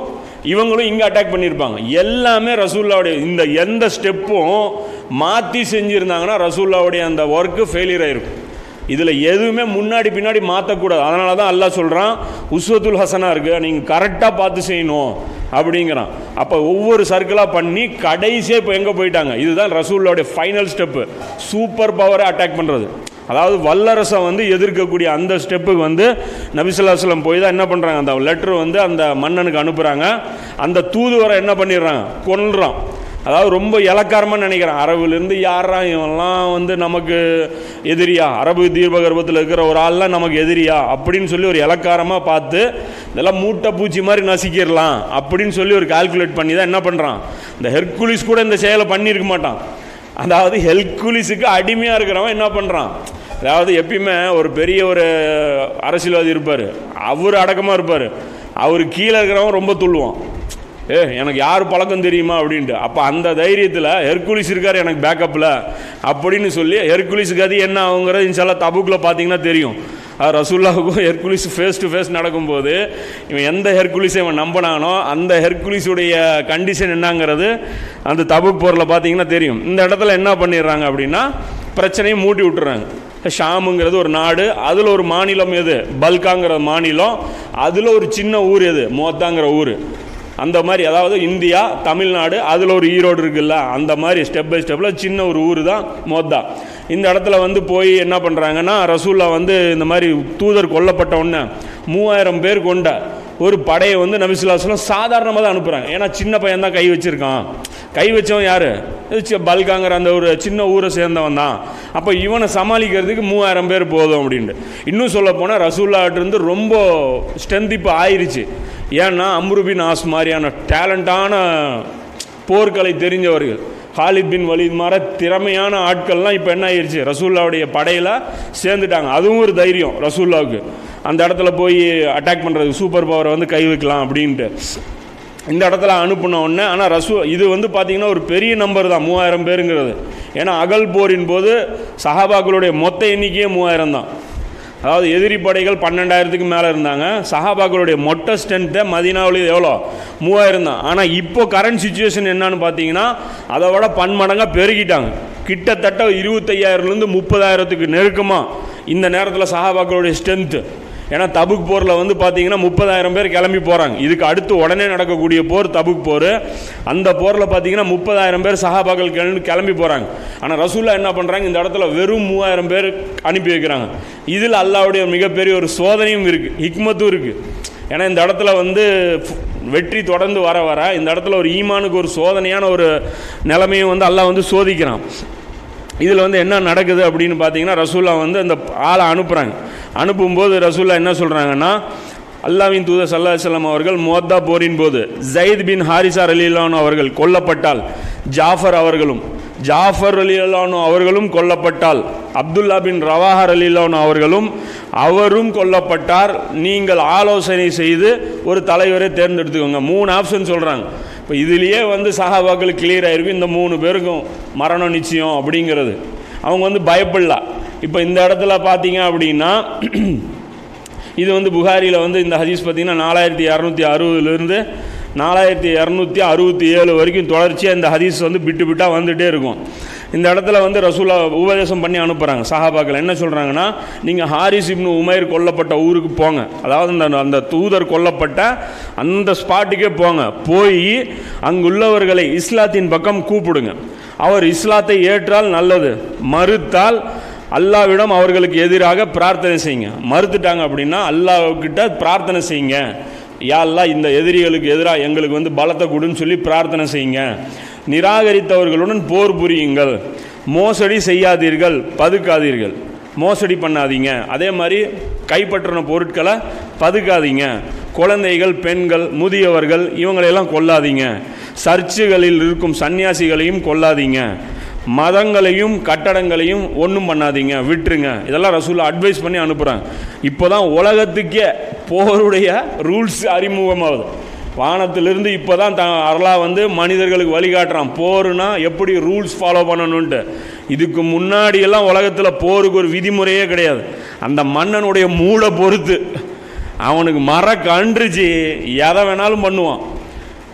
இவங்களும் இங்கே அட்டாக் பண்ணியிருப்பாங்க எல்லாமே ரசூல்லாவுடைய இந்த எந்த ஸ்டெப்பும் மாற்றி செஞ்சுருந்தாங்கன்னா ரசூல்லாவுடைய அந்த ஒர்க்கு ஃபெயிலியர் ஆகிருக்கும் இதில் எதுவுமே முன்னாடி பின்னாடி மாற்றக்கூடாது அதனால தான் அல்லா சொல்கிறான் உஸ்வத்துல் ஹசனாக இருக்குது நீங்கள் கரெக்டாக பார்த்து செய்யணும். அப்படிங்கிறான். அப்போ ஒவ்வொரு சர்க்கிளாக பண்ணி கடைசியாக இப்போ எங்கே போயிட்டாங்க? இதுதான் ரசூல்லோடைய ஃபைனல் ஸ்டெப்பு சூப்பர் பவரை அட்டாக் பண்ணுறது அதாவது வல்லரசை வந்து எதிர்க்கக்கூடிய அந்த ஸ்டெப்புக்கு வந்து நபிசுல்லாஸ்லம் போய் தான் என்ன பண்ணுறாங்க அந்த லெட்ரு வந்து அந்த மன்னனுக்கு அனுப்புகிறாங்க அந்த தூதுவரை என்ன பண்ணிடுறாங்க? கொன்றான் அதாவது ரொம்ப இலக்காரமாக நினைக்கிறேன். அரபுலேருந்து யாரா இவன்லாம் வந்து நமக்கு எதிரியா? அரபு தீபகர்பத்தில் இருக்கிற ஒரு ஆள்லாம் நமக்கு எதிரியா? அப்படின்னு சொல்லி ஒரு இலக்காரமாக பார்த்து இதெல்லாம் மூட்டை பூச்சி மாதிரி நசிக்கிடலாம் அப்படின்னு சொல்லி ஒரு கால்குலேட் பண்ணி தான் என்ன பண்ணுறான் இந்த ஹெர்குலிஸ் கூட இந்த செயலை பண்ணியிருக்க மாட்டான். அதாவது ஹெல்குலிஸுக்கு அடிமையாக இருக்கிறவன் என்ன பண்ணுறான் அதாவது எப்பயுமே ஒரு பெரிய ஒரு அரசியல்வாதி இருப்பார். அவர் அடக்கமாக இருப்பார். அவர் கீழே இருக்கிறவன் ரொம்ப துள்ளுவான். ஏ எனக்கு யார் பழக்கம் தெரியுமா அப்படின்ட்டு. அப்போ அந்த தைரியத்தில் ஹெர்குலிஸ் இருக்கார் எனக்கு பேக்கப்பில் அப்படின்னு சொல்லி ஹெர்குலிஸ் கதி என்ன ஆகுங்கிறது இன்ஷால்லா தபுக்கில் பார்த்தீங்கன்னா தெரியும். அது ரசூல்லாவுக்கும் ஹெர்குலிஸ் ஃபேஸ் டு ஃபேஸ் நடக்கும்போது இவன் எந்த ஹெர்குலிஸை இவன் நம்பினானோ அந்த ஹெர்குலிஸுடைய கண்டிஷன் என்னங்கிறது அந்த தபுக் போரில் பார்த்தீங்கன்னா தெரியும். இந்த இடத்துல என்ன பண்ணிடுறாங்க அப்படின்னா பிரச்சனையை மூட்டி விட்டுறாங்க. ஷாமுங்கிறது ஒரு நாடு அதில் ஒரு மாநிலம் எது? பல்காங்கிற மாநிலம் அதில் ஒரு சின்ன ஊர் எது? மோத்தாங்கிற ஊர். அந்த மாதிரி அதாவது இந்தியா தமிழ்நாடு அதில் ஒரு ஈரோடு இருக்குல்ல அந்த மாதிரி ஸ்டெப் பை ஸ்டெப்பில் சின்ன ஒரு ஊர் தான் மோத்தா. இந்த இடத்துல வந்து போய் என்ன பண்ணுறாங்கன்னா ரசூல்லா வந்து இந்த மாதிரி தூதர் கொல்லப்பட்ட உடனே மூவாயிரம் பேர் கொண்ட ஒரு படையை வந்து நபிசுல்லாஸ்லாம் சாதாரணமாக தான் அனுப்புகிறாங்க ஏன்னா சின்ன பையன் தான் கை வச்சுருக்கான். கை வச்சவன் யார்? பல்காங்கிற அந்த ஒரு சின்ன ஊரை சேர்ந்தவன் தான். அப்போ இவனை சமாளிக்கிறதுக்கு மூவாயிரம் பேர் போதும் அப்படின்ட்டு. இன்னும் சொல்ல போனால் ரசூல்லாட்டிருந்து ரொம்ப ஸ்ட்ரென்த் இப்போ ஆயிடுச்சு ஏன்னா அம்ருபின் ஆஸ் மாதிரியான டேலண்டான போர்க்கலை தெரிஞ்சவர்கள் ஹாலித் பின் வலித் மாற திறமையான ஆட்கள்லாம் இப்போ என்ன ஆயிடுச்சு ரசூல்லாவுடைய படையில் சேர்ந்துட்டாங்க. அதுவும் ஒரு தைரியம் ரசூல்லாவுக்கு. அந்த இடத்துல போய் அட்டாக் பண்ணுறது சூப்பர் பவரை வந்து கை வைக்கலாம் அப்படின்ட்டு. இந்த இடத்துல அனுப்பின உடனே ஆனால் ரசூ இது வந்து பார்த்திங்கன்னா ஒரு பெரிய நம்பர் தான் மூவாயிரம் பேருங்கிறது. ஏன்னா அகல் போரின் போது சஹாபாக்களுடைய மொத்த எண்ணிக்கையே மூவாயிரம் தான். அதாவது எதிரி படைகள் பன்னெண்டாயிரத்துக்கு மேலே இருந்தாங்க. சஹாபாக்களுடைய மொட்டை ஸ்ட்ரென்த்தை மதினாவில் எவ்வளோ? மூவாயிரம் தான். ஆனால் இப்போ கரண்ட் சுச்சுவேஷன் என்னன்னு பார்த்தீங்கன்னா அதை விட பன்மடங்காக பெருகிட்டாங்க. கிட்டத்தட்ட இருபத்தையாயிரம்லேருந்து முப்பதாயிரத்துக்கு நெருக்கமாக இந்த நேரத்தில் சஹாபாக்களுடைய ஸ்ட்ரென்த்து ஏன்னா தபுக் போரில் வந்து பார்த்தீங்கன்னா முப்பதாயிரம் பேர் கிளம்பி போகிறாங்க இதுக்கு அடுத்து உடனே நடக்கக்கூடிய போர் தபுக் போர். அந்த போரில் பார்த்தீங்கன்னா முப்பதாயிரம் பேர் சஹாபாக்கள் கிளம்பி கிளம்பி போகிறாங்க ஆனால் ரசூல்லா என்ன பண்ணுறாங்க இந்த இடத்துல வெறும் மூவாயிரம் பேர் அனுப்பி வைக்கிறாங்க. இதில் அல்லாவுடைய மிகப்பெரிய ஒரு சோதனையும் இருக்குது ஹிக்மத்தும் இருக்குது ஏன்னா இந்த இடத்துல வந்து வெற்றி தொடர்ந்து வர வர இந்த இடத்துல ஒரு ஈமானுக்கு ஒரு சோதனையான ஒரு நிலைமையும் வந்து அல்லாஹ் வந்து சோதிக்கிறான். இதில் வந்து என்ன நடக்குது அப்படின்னு பார்த்தீங்கன்னா ரசூல்லா வந்து அந்த ஆளை அனுப்புகிறாங்க அனுப்பும்போது ரசூல்லா என்ன சொல்கிறாங்கன்னா அல்லாவின் தூதர் சல்லா செல்லம் அவர்கள் மோத்தா போரின் போது ஜயித் பின் ஹாரிசார் அலிலான் அவர்கள் கொல்லப்பட்டால் ஜாஃபர் அவர்களும் ஜாஃபர் அலிலானு அவர்களும் கொல்லப்பட்டால் அப்துல்லா பின் ரவாஹர் அலிலானு அவர்களும் அவரும் கொல்லப்பட்டார். நீங்கள் ஆலோசனை செய்து ஒரு தலைவரை தேர்ந்தெடுத்துக்கோங்க. மூணு ஆப்ஷன் சொல்கிறாங்க இப்போ இதுலேயே வந்து சகாபாக்களுக்கு கிளியர் ஆகிருக்கும் இந்த மூணு பேருக்கும் மரணம் நிச்சயம் அப்படிங்கிறது. அவங்க வந்து பயப்படலாம் இப்போ இந்த இடத்துல பார்த்தீங்க அப்படின்னா இது வந்து புகாரியில் வந்து இந்த ஹதீஸ் பார்த்தீங்கன்னா நாலாயிரத்தி இரநூத்தி அறுபதுலேருந்து நாலாயிரத்தி இரநூத்தி அறுபத்தி ஏழு வரைக்கும் தொடர்ச்சியாக இந்த ஹதீஸ் வந்து பிட்டு பிட்டாக வந்துகிட்டே இருக்கும். இந்த இடத்துல வந்து ரசூலா உபதேசம் பண்ணி அனுப்புகிறாங்க சஹாபாக்கள் என்ன சொல்கிறாங்கன்னா நீங்கள் ஹாரிஸ் இப்னு உமைர் கொல்லப்பட்ட ஊருக்கு போங்க. அதாவது அந்த அந்த தூதர் கொல்லப்பட்ட அந்த ஸ்பாட்டுக்கே போங்க. போய் அங்குள்ளவர்களை இஸ்லாத்தின் பக்கம் கூப்பிடுங்க. அவர் இஸ்லாத்தை ஏற்றால் நல்லது. மறுத்தால் அல்லாவிடம் அவர்களுக்கு எதிராக பிரார்த்தனை செய்யுங்க. மறுத்துட்டாங்க அப்படின்னா அல்லாவுக்கிட்ட பிரார்த்தனை செய்யுங்க. யாரெல்லாம் இந்த எதிரிகளுக்கு எதிராக எங்களுக்கு வந்து பலத்தை கொடுன்னு சொல்லி பிரார்த்தனை செய்யுங்க. நிராகரித்தவர்களுடன் போர் புரியுங்கள். மோசடி செய்யாதீர்கள் பதுக்காதீர்கள். மோசடி பண்ணாதீங்க. அதே மாதிரி கைப்பற்றின பொருட்களை பதுக்காதீங்க. குழந்தைகள் பெண்கள் முதியவர்கள் இவங்களையெல்லாம் கொல்லாதீங்க. சர்ச்சுகளில் இருக்கும் சன்னியாசிகளையும் கொல்லாதீங்க. மதங்களையும் கட்டடங்களையும் ஒன்றும் பண்ணாதீங்க. விட்டுருங்க. இதெல்லாம் ரசூல் அட்வைஸ் பண்ணி அனுப்புகிறேன் இப்போ தான் உலகத்துக்கே போருடைய ரூல்ஸ் அறிமுகமாகுது. வானத்திலிருந்து இப்போ தான் த அருளா வந்து மனிதர்களுக்கு வழிகாட்டுறான். போருனா எப்படி ரூல்ஸ் ஃபாலோ பண்ணணுன்ட்டு இதுக்கு முன்னாடியெல்லாம் உலகத்தில் போருக்கு ஒரு விதிமுறையே கிடையாது. அந்த மன்னனுடைய மூளை பொறுத்து. அவனுக்கு மர கன்றுச்சு எதை வேணாலும் பண்ணுவான்.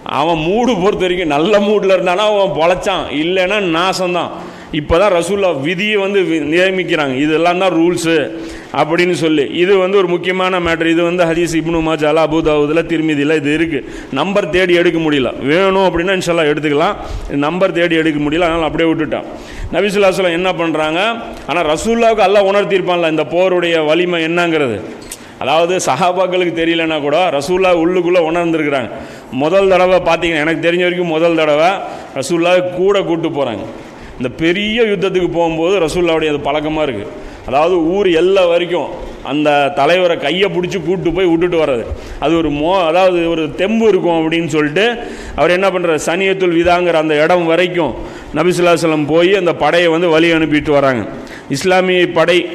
அவன் மூடு பொறுத்த வரைக்கும் நல்ல மூடில் இருந்தானா அவன் பொழைச்சான். இல்லைன்னா நாசம்தான். இப்போ தான் ரசூல்லா விதியை வந்து வி- நியமிக்கிறாங்க. இதெல்லாம் தான் ரூல்ஸு அப்படின்னு சொல்லி. இது வந்து ஒரு முக்கியமான மேட்ரு இது வந்து ஹதீஸ் இப்னு மாஜாலா அபுதாவுதில் திருமிதியில் இது இருக்குது நம்பர் தேடி எடுக்க முடியல. வேணும் அப்படின்னா இன்ஷால்லா எடுத்துக்கலாம். நம்பர் தேடி எடுக்க முடியல அதனால் அப்படியே விட்டுட்டான். நபிசுல்லாஸ்லாம் என்ன பண்ணுறாங்க ஆனால் ரசூல்லாவுக்கு அல்லா உணர்த்தியிருப்பான்ல இந்த போருடைய வலிமை என்னங்கிறது. அதாவது சஹாபாக்களுக்கு தெரியலனா கூட ரசூல்லா உள்ளுக்குள்ளே உணர்ந்துருக்குறாங்க. முதல் தடவை பார்த்தீங்கன்னா எனக்கு தெரிஞ்ச வரைக்கும் முதல் தடவை ரசூல்லா கூட கூப்பிட்டு போகிறாங்க இந்த பெரிய யுத்தத்துக்கு போகும்போது ரசூல்லாவுடைய அது பழக்கமாக இருக்குது அதாவது ஊர் எல்லா வரைக்கும் அந்த தலைவரை கையை பிடிச்சி கூட்டு போய் விட்டுட்டு வர்றது. அது ஒரு மோ அதாவது ஒரு தெம்பு இருக்கும் அப்படின்னு சொல்லிட்டு அவர் என்ன பண்ணுறாரு சனியத்துல் விதாங்கிற அந்த இடம் வரைக்கும் நபிசுல்லாசலம் போய் அந்த படையை வந்து வழி அனுப்பிட்டு வராங்க. இஸ்லாமிய படை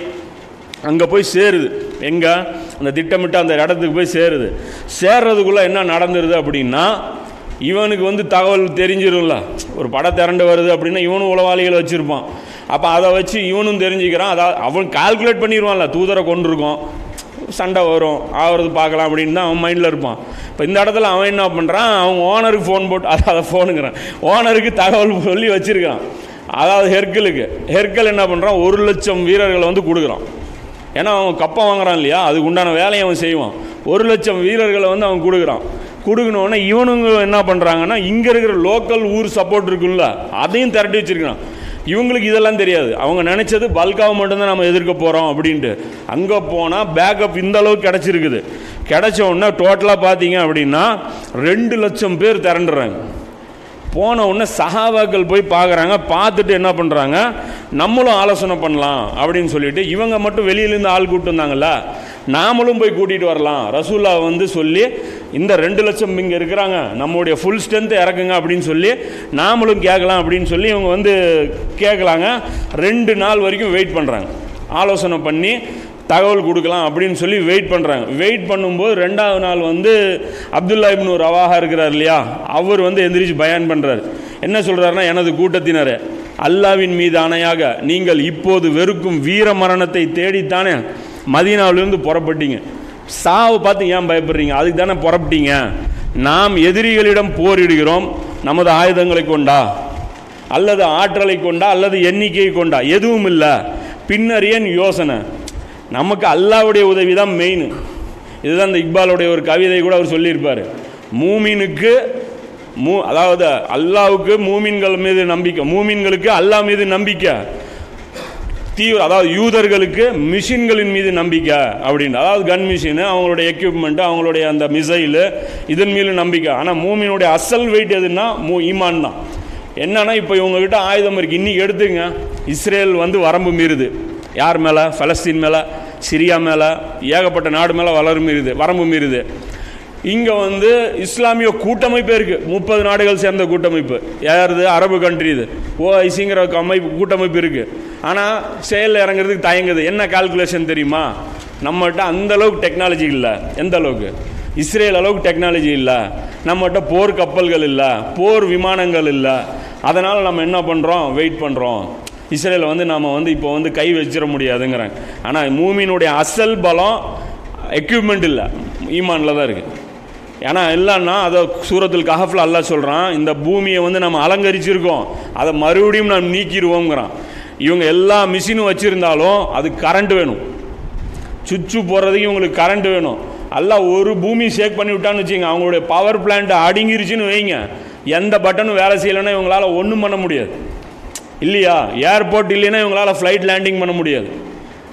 அங்கே போய் சேருது. எங்கே? அந்த திட்டமிட்ட அந்த இடத்துக்கு போய் சேருது. சேர்றதுக்குள்ளே என்ன நடந்துருது அப்படின்னா இவனுக்கு வந்து தகவல் தெரிஞ்சிரும்ல. ஒரு படை திரண்டு வருது அப்படின்னா இவனும் உளவாளிகள் வச்சுருப்பான். அப்போ அதை வச்சு இவனும் தெரிஞ்சுக்கிறான். அதாவது அவன் கால்குலேட் பண்ணிடுவான்ல தூதரை கொண்டிருக்கோம் சண்டை வரும் ஆகிறது பார்க்கலாம் அப்படின்னு தான் அவன் மைண்டில் இருப்பான். இப்போ இந்த இடத்துல அவன் என்ன பண்ணுறான் அவன் ஓனருக்கு ஃபோன் போட்டு அதாவது ஃபோனுங்கிறான் ஓனருக்கு தகவல் சொல்லி வச்சுருக்கான். அதாவது ஹெர்கலுக்கு. ஹெர்கல் என்ன பண்ணுறான் ஒரு லட்சம் வீரர்களை வந்து கொடுக்குறான். ஏன்னா அவன் கப்பம் வாங்குறான் இல்லையா? அதுக்கு உண்டான வேலையை அவன் செய்வான். ஒரு லட்சம் வீரர்களை வந்து அவன் கொடுக்குறான். கொடுக்கணுன்னா இவனுங்க என்ன பண்ணுறாங்கன்னா இங்கே இருக்கிற லோக்கல் ஊர் சப்போர்ட் இருக்குல்ல அதையும் திரட்டி வச்சுருக்கிறான். இவங்களுக்கு இதெல்லாம் தெரியாது. அவங்க நினச்சது பல்காவை மட்டும்தான் நம்ம எதிர்க்க போகிறோம் அப்படின்ட்டு. அங்கே போனால் பேக்கப் இந்த அளவுக்கு கிடச்சிருக்குது. கிடச்ச உடனே டோட்டலாக பார்த்தீங்க அப்படின்னா ரெண்டு லட்சம் பேர் திரண்டுறாங்க. போன உடனே சஹாபாக்கள் போய் பார்க்குறாங்க பார்த்துட்டு என்ன பண்ணுறாங்க நம்மளும் ஆலோசனை பண்ணலாம் அப்படின்னு சொல்லிட்டு இவங்க மட்டும் வெளியிலேருந்து ஆள் கூப்பிட்டு வந்தாங்களா நாமளும் போய் கூட்டிகிட்டு வரலாம். ரசூல்லா வந்து சொல்லி இந்த ரெண்டு லட்சம் இங்கே இருக்கிறாங்க நம்மளுடைய ஃபுல் ஸ்ட்ரென்த் இறக்குங்க அப்படின்னு சொல்லி நாமளும் கேட்கலாம் அப்படின்னு சொல்லி இவங்க வந்து கேட்கலாங்க. ரெண்டு நாள் வரைக்கும் வெயிட் பண்ணுறாங்க ஆலோசனை பண்ணி தகவல் கொடுக்கலாம் அப்படின்னு சொல்லி வெயிட் பண்ணுறாங்க வெயிட் பண்ணும்போது ரெண்டாவது நாள் வந்து அப்துல்லா இப்னு ரவாஹா இருக்கிறார் இல்லையா? அவர் வந்து எந்திரிச்சு பயன் பண்ணுறாரு என்ன சொல்கிறாருன்னா எனது கூட்டத்தினர் அல்லாவின் மீது ஆணையாக நீங்கள் இப்போது வெறுக்கும் வீர மரணத்தை தேடித்தானே மதீனாவிலிருந்து புறப்பட்டீங்க. சாவை பார்த்து ஏன் பயப்படுறீங்க? அதுக்கு தானே புறப்பட்டீங்க. நாம் எதிரிகளிடம் போரிடுகிறோம். நமது ஆயுதங்களை கொண்டா? அல்லது ஆற்றலை கொண்டா? அல்லது எண்ணிக்கையை கொண்டா? எதுவும் இல்லை. பின்னர் ஏன் யோசனை? நமக்கு அல்லாவுடைய உதவி தான் மெயின் இதுதான் இந்த இக்பாலுடைய ஒரு கவிதை கூட அவர் சொல்லியிருப்பார். மூமினுக்கு மூ அதாவது அல்லாவுக்கு மூமின்கள் மீது நம்பிக்கை. மூமின்களுக்கு அல்லாஹ் மீது நம்பிக்கை. தீவிர அதாவது யூதர்களுக்கு மிஷின்களின் மீது நம்பிக்கை அப்படின்னு அதாவது கன் மிஷினு அவங்களுடைய எக்யூப்மெண்ட்டு அவங்களுடைய அந்த மிசைலு இதன் மீது நம்பிக்கை. ஆனால் மூமினுடைய அசல் வெயிட் எதுன்னா மூ ஈமான் தான். என்னன்னா இப்போ இவங்ககிட்ட ஆயுதம் இருக்குது இன்றைக்கி எடுத்துங்க. இஸ்ரேல் வந்து வரம்பு மீறுது. யார் மேலே? ஃபலஸ்தீன் மேலே? சிரியா மேலே? ஏகப்பட்ட நாடு மேலே வளர் மீறுது. வரம்பு மீறுது. இங்கே வந்து இஸ்லாமிய கூட்டமைப்பே இருக்குது முப்பது நாடுகள் சேர்ந்த கூட்டமைப்பு. யாருது? அரபு கண்ட்ரி இது. ஓஐசிங்கிற அமைப்பு கூட்டமைப்பு இருக்குது ஆனால் செயலில் இறங்குறதுக்கு தயங்குது. என்ன கால்குலேஷன் தெரியுமா? நம்மகிட்ட அந்த அளவுக்கு டெக்னாலஜி இல்லை. எந்த அளவுக்கு? இஸ்ரேல் அளவுக்கு டெக்னாலஜி இல்லை. நம்மகிட்ட போர் கப்பல்கள் இல்லை. போர் விமானங்கள் இல்லை. அதனால் நம்ம என்ன பண்ணுறோம் வெயிட் பண்ணுறோம் இஸ்ரேலை வந்து நம்ம வந்து இப்போ வந்து கை வச்சிட முடியாதுங்கிறாங்க ஆனால் மூமினுடைய அசல் பலம் எக்யூப்மெண்ட் இல்லை. ஈமானில் தான் இருக்குது ஏன்னா இல்லைன்னா அதை சூரத்தில் கஹஃபில் அல்லா சொல்கிறான் இந்த பூமியை வந்து நம்ம அலங்கரிச்சிருக்கோம். அதை மறுபடியும் நாம் நீக்கிடுவோங்கிறான் இவங்க எல்லா மிஷினும் வச்சுருந்தாலும் அது கரண்ட் வேணும். சுச்சு போடுறதுக்கு இவங்களுக்கு கரண்ட் வேணும். எல்லாம் ஒரு பூமி ஷேக் பண்ணி விட்டான்னு வச்சுங்க அவங்களுடைய பவர் பிளான்ட் அடங்கிருச்சுன்னு வைங்க. எந்த பட்டனும் வேலை செய்யலைன்னா இவங்களால ஒன்றும் பண்ண முடியாது. இல்லையா? ஏர்போர்ட் இல்லைன்னா இவங்களால் ஃப்ளைட் லேண்டிங் பண்ண முடியாது.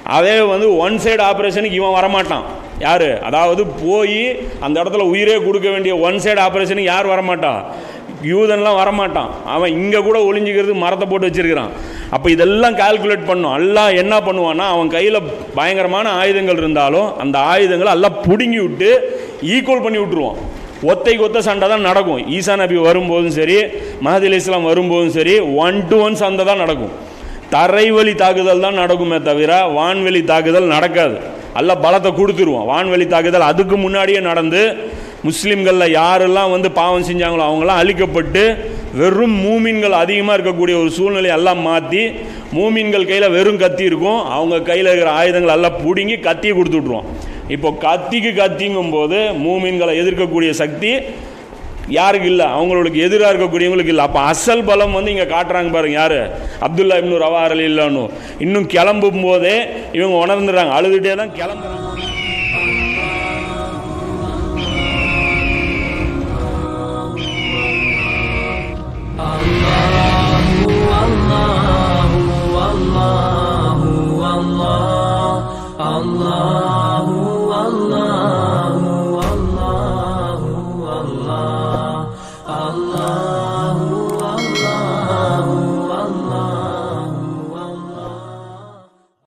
அதே வந்து ஒன் சைடு ஆப்ரேஷனுக்கு இவன் வரமாட்டான். யார்? அதாவது போய் அந்த இடத்துல உயிரே கொடுக்க வேண்டிய ஒன் சைடு ஆப்ரேஷனுக்கு யார் வரமாட்டான் யூதன்லாம் வரமாட்டான். அவன் இங்கே கூட ஒளிஞ்சிக்கிறது மரத்தை போட்டு வச்சிருக்கிறான். அப்போ இதெல்லாம் கால்குலேட் பண்ணும். எல்லாம் என்ன பண்ணுவான்னா அவன் கையில் பயங்கரமான ஆயுதங்கள் இருந்தாலும் அந்த ஆயுதங்களை எல்லாம் பிடுங்கி விட்டு ஈக்குவல் பண்ணி விட்டுருவான். ஒத்தைக்கு ஒத்த சண்டை தான் நடக்கும். ஈசா நபி வரும்போதும் சரி மஹதி அலி இஸ்லாம் வரும்போதும் சரி ஒன் டு ஒன் சண்டை தான் நடக்கும். தரைவழி தாக்குதல் தான் நடக்குமே தவிர வான்வெளி தாக்குதல் நடக்காது. அல்ல பலத்தை கொடுத்துருவோம் வான்வெளி தாக்குதல் அதுக்கு முன்னாடியே நடந்து முஸ்லீம்களில் யாரெல்லாம் வந்து பாவம் செஞ்சாங்களோ அவங்களாம் அழிக்கப்பட்டு வெறும் மூமின்கள் அதிகமாக இருக்கக்கூடிய ஒரு சூழ்நிலையை எல்லாம் மாற்றி மூமின்கள் கையில் வெறும் கத்தி இருக்கும். அவங்க கையில் இருக்கிற ஆயுதங்கள் எல்லாம் பிடுங்கி கத்தியை கொடுத்து விட்ருவோம் இப்போ கத்திக்கு கத்திங்கும் போது மூமின்களை எதிர்க்கக்கூடிய சக்தி யாருக்கு இல்லை அவங்களுக்கு எதிராக இருக்கக்கூடியவங்களுக்கு இல்லை அப்போ அசல் பலம் வந்து இங்கே காட்டுறாங்க பாருங்க யார் அப்துல்லா இப்னு ரவா அலி இல்லைன்னு இன்னும் கிளம்பும் போதே இவங்க உணர்ந்துடுறாங்க அழுதுகிட்டே தான் கிளம்புறாங்க Allah, Allah, Allah.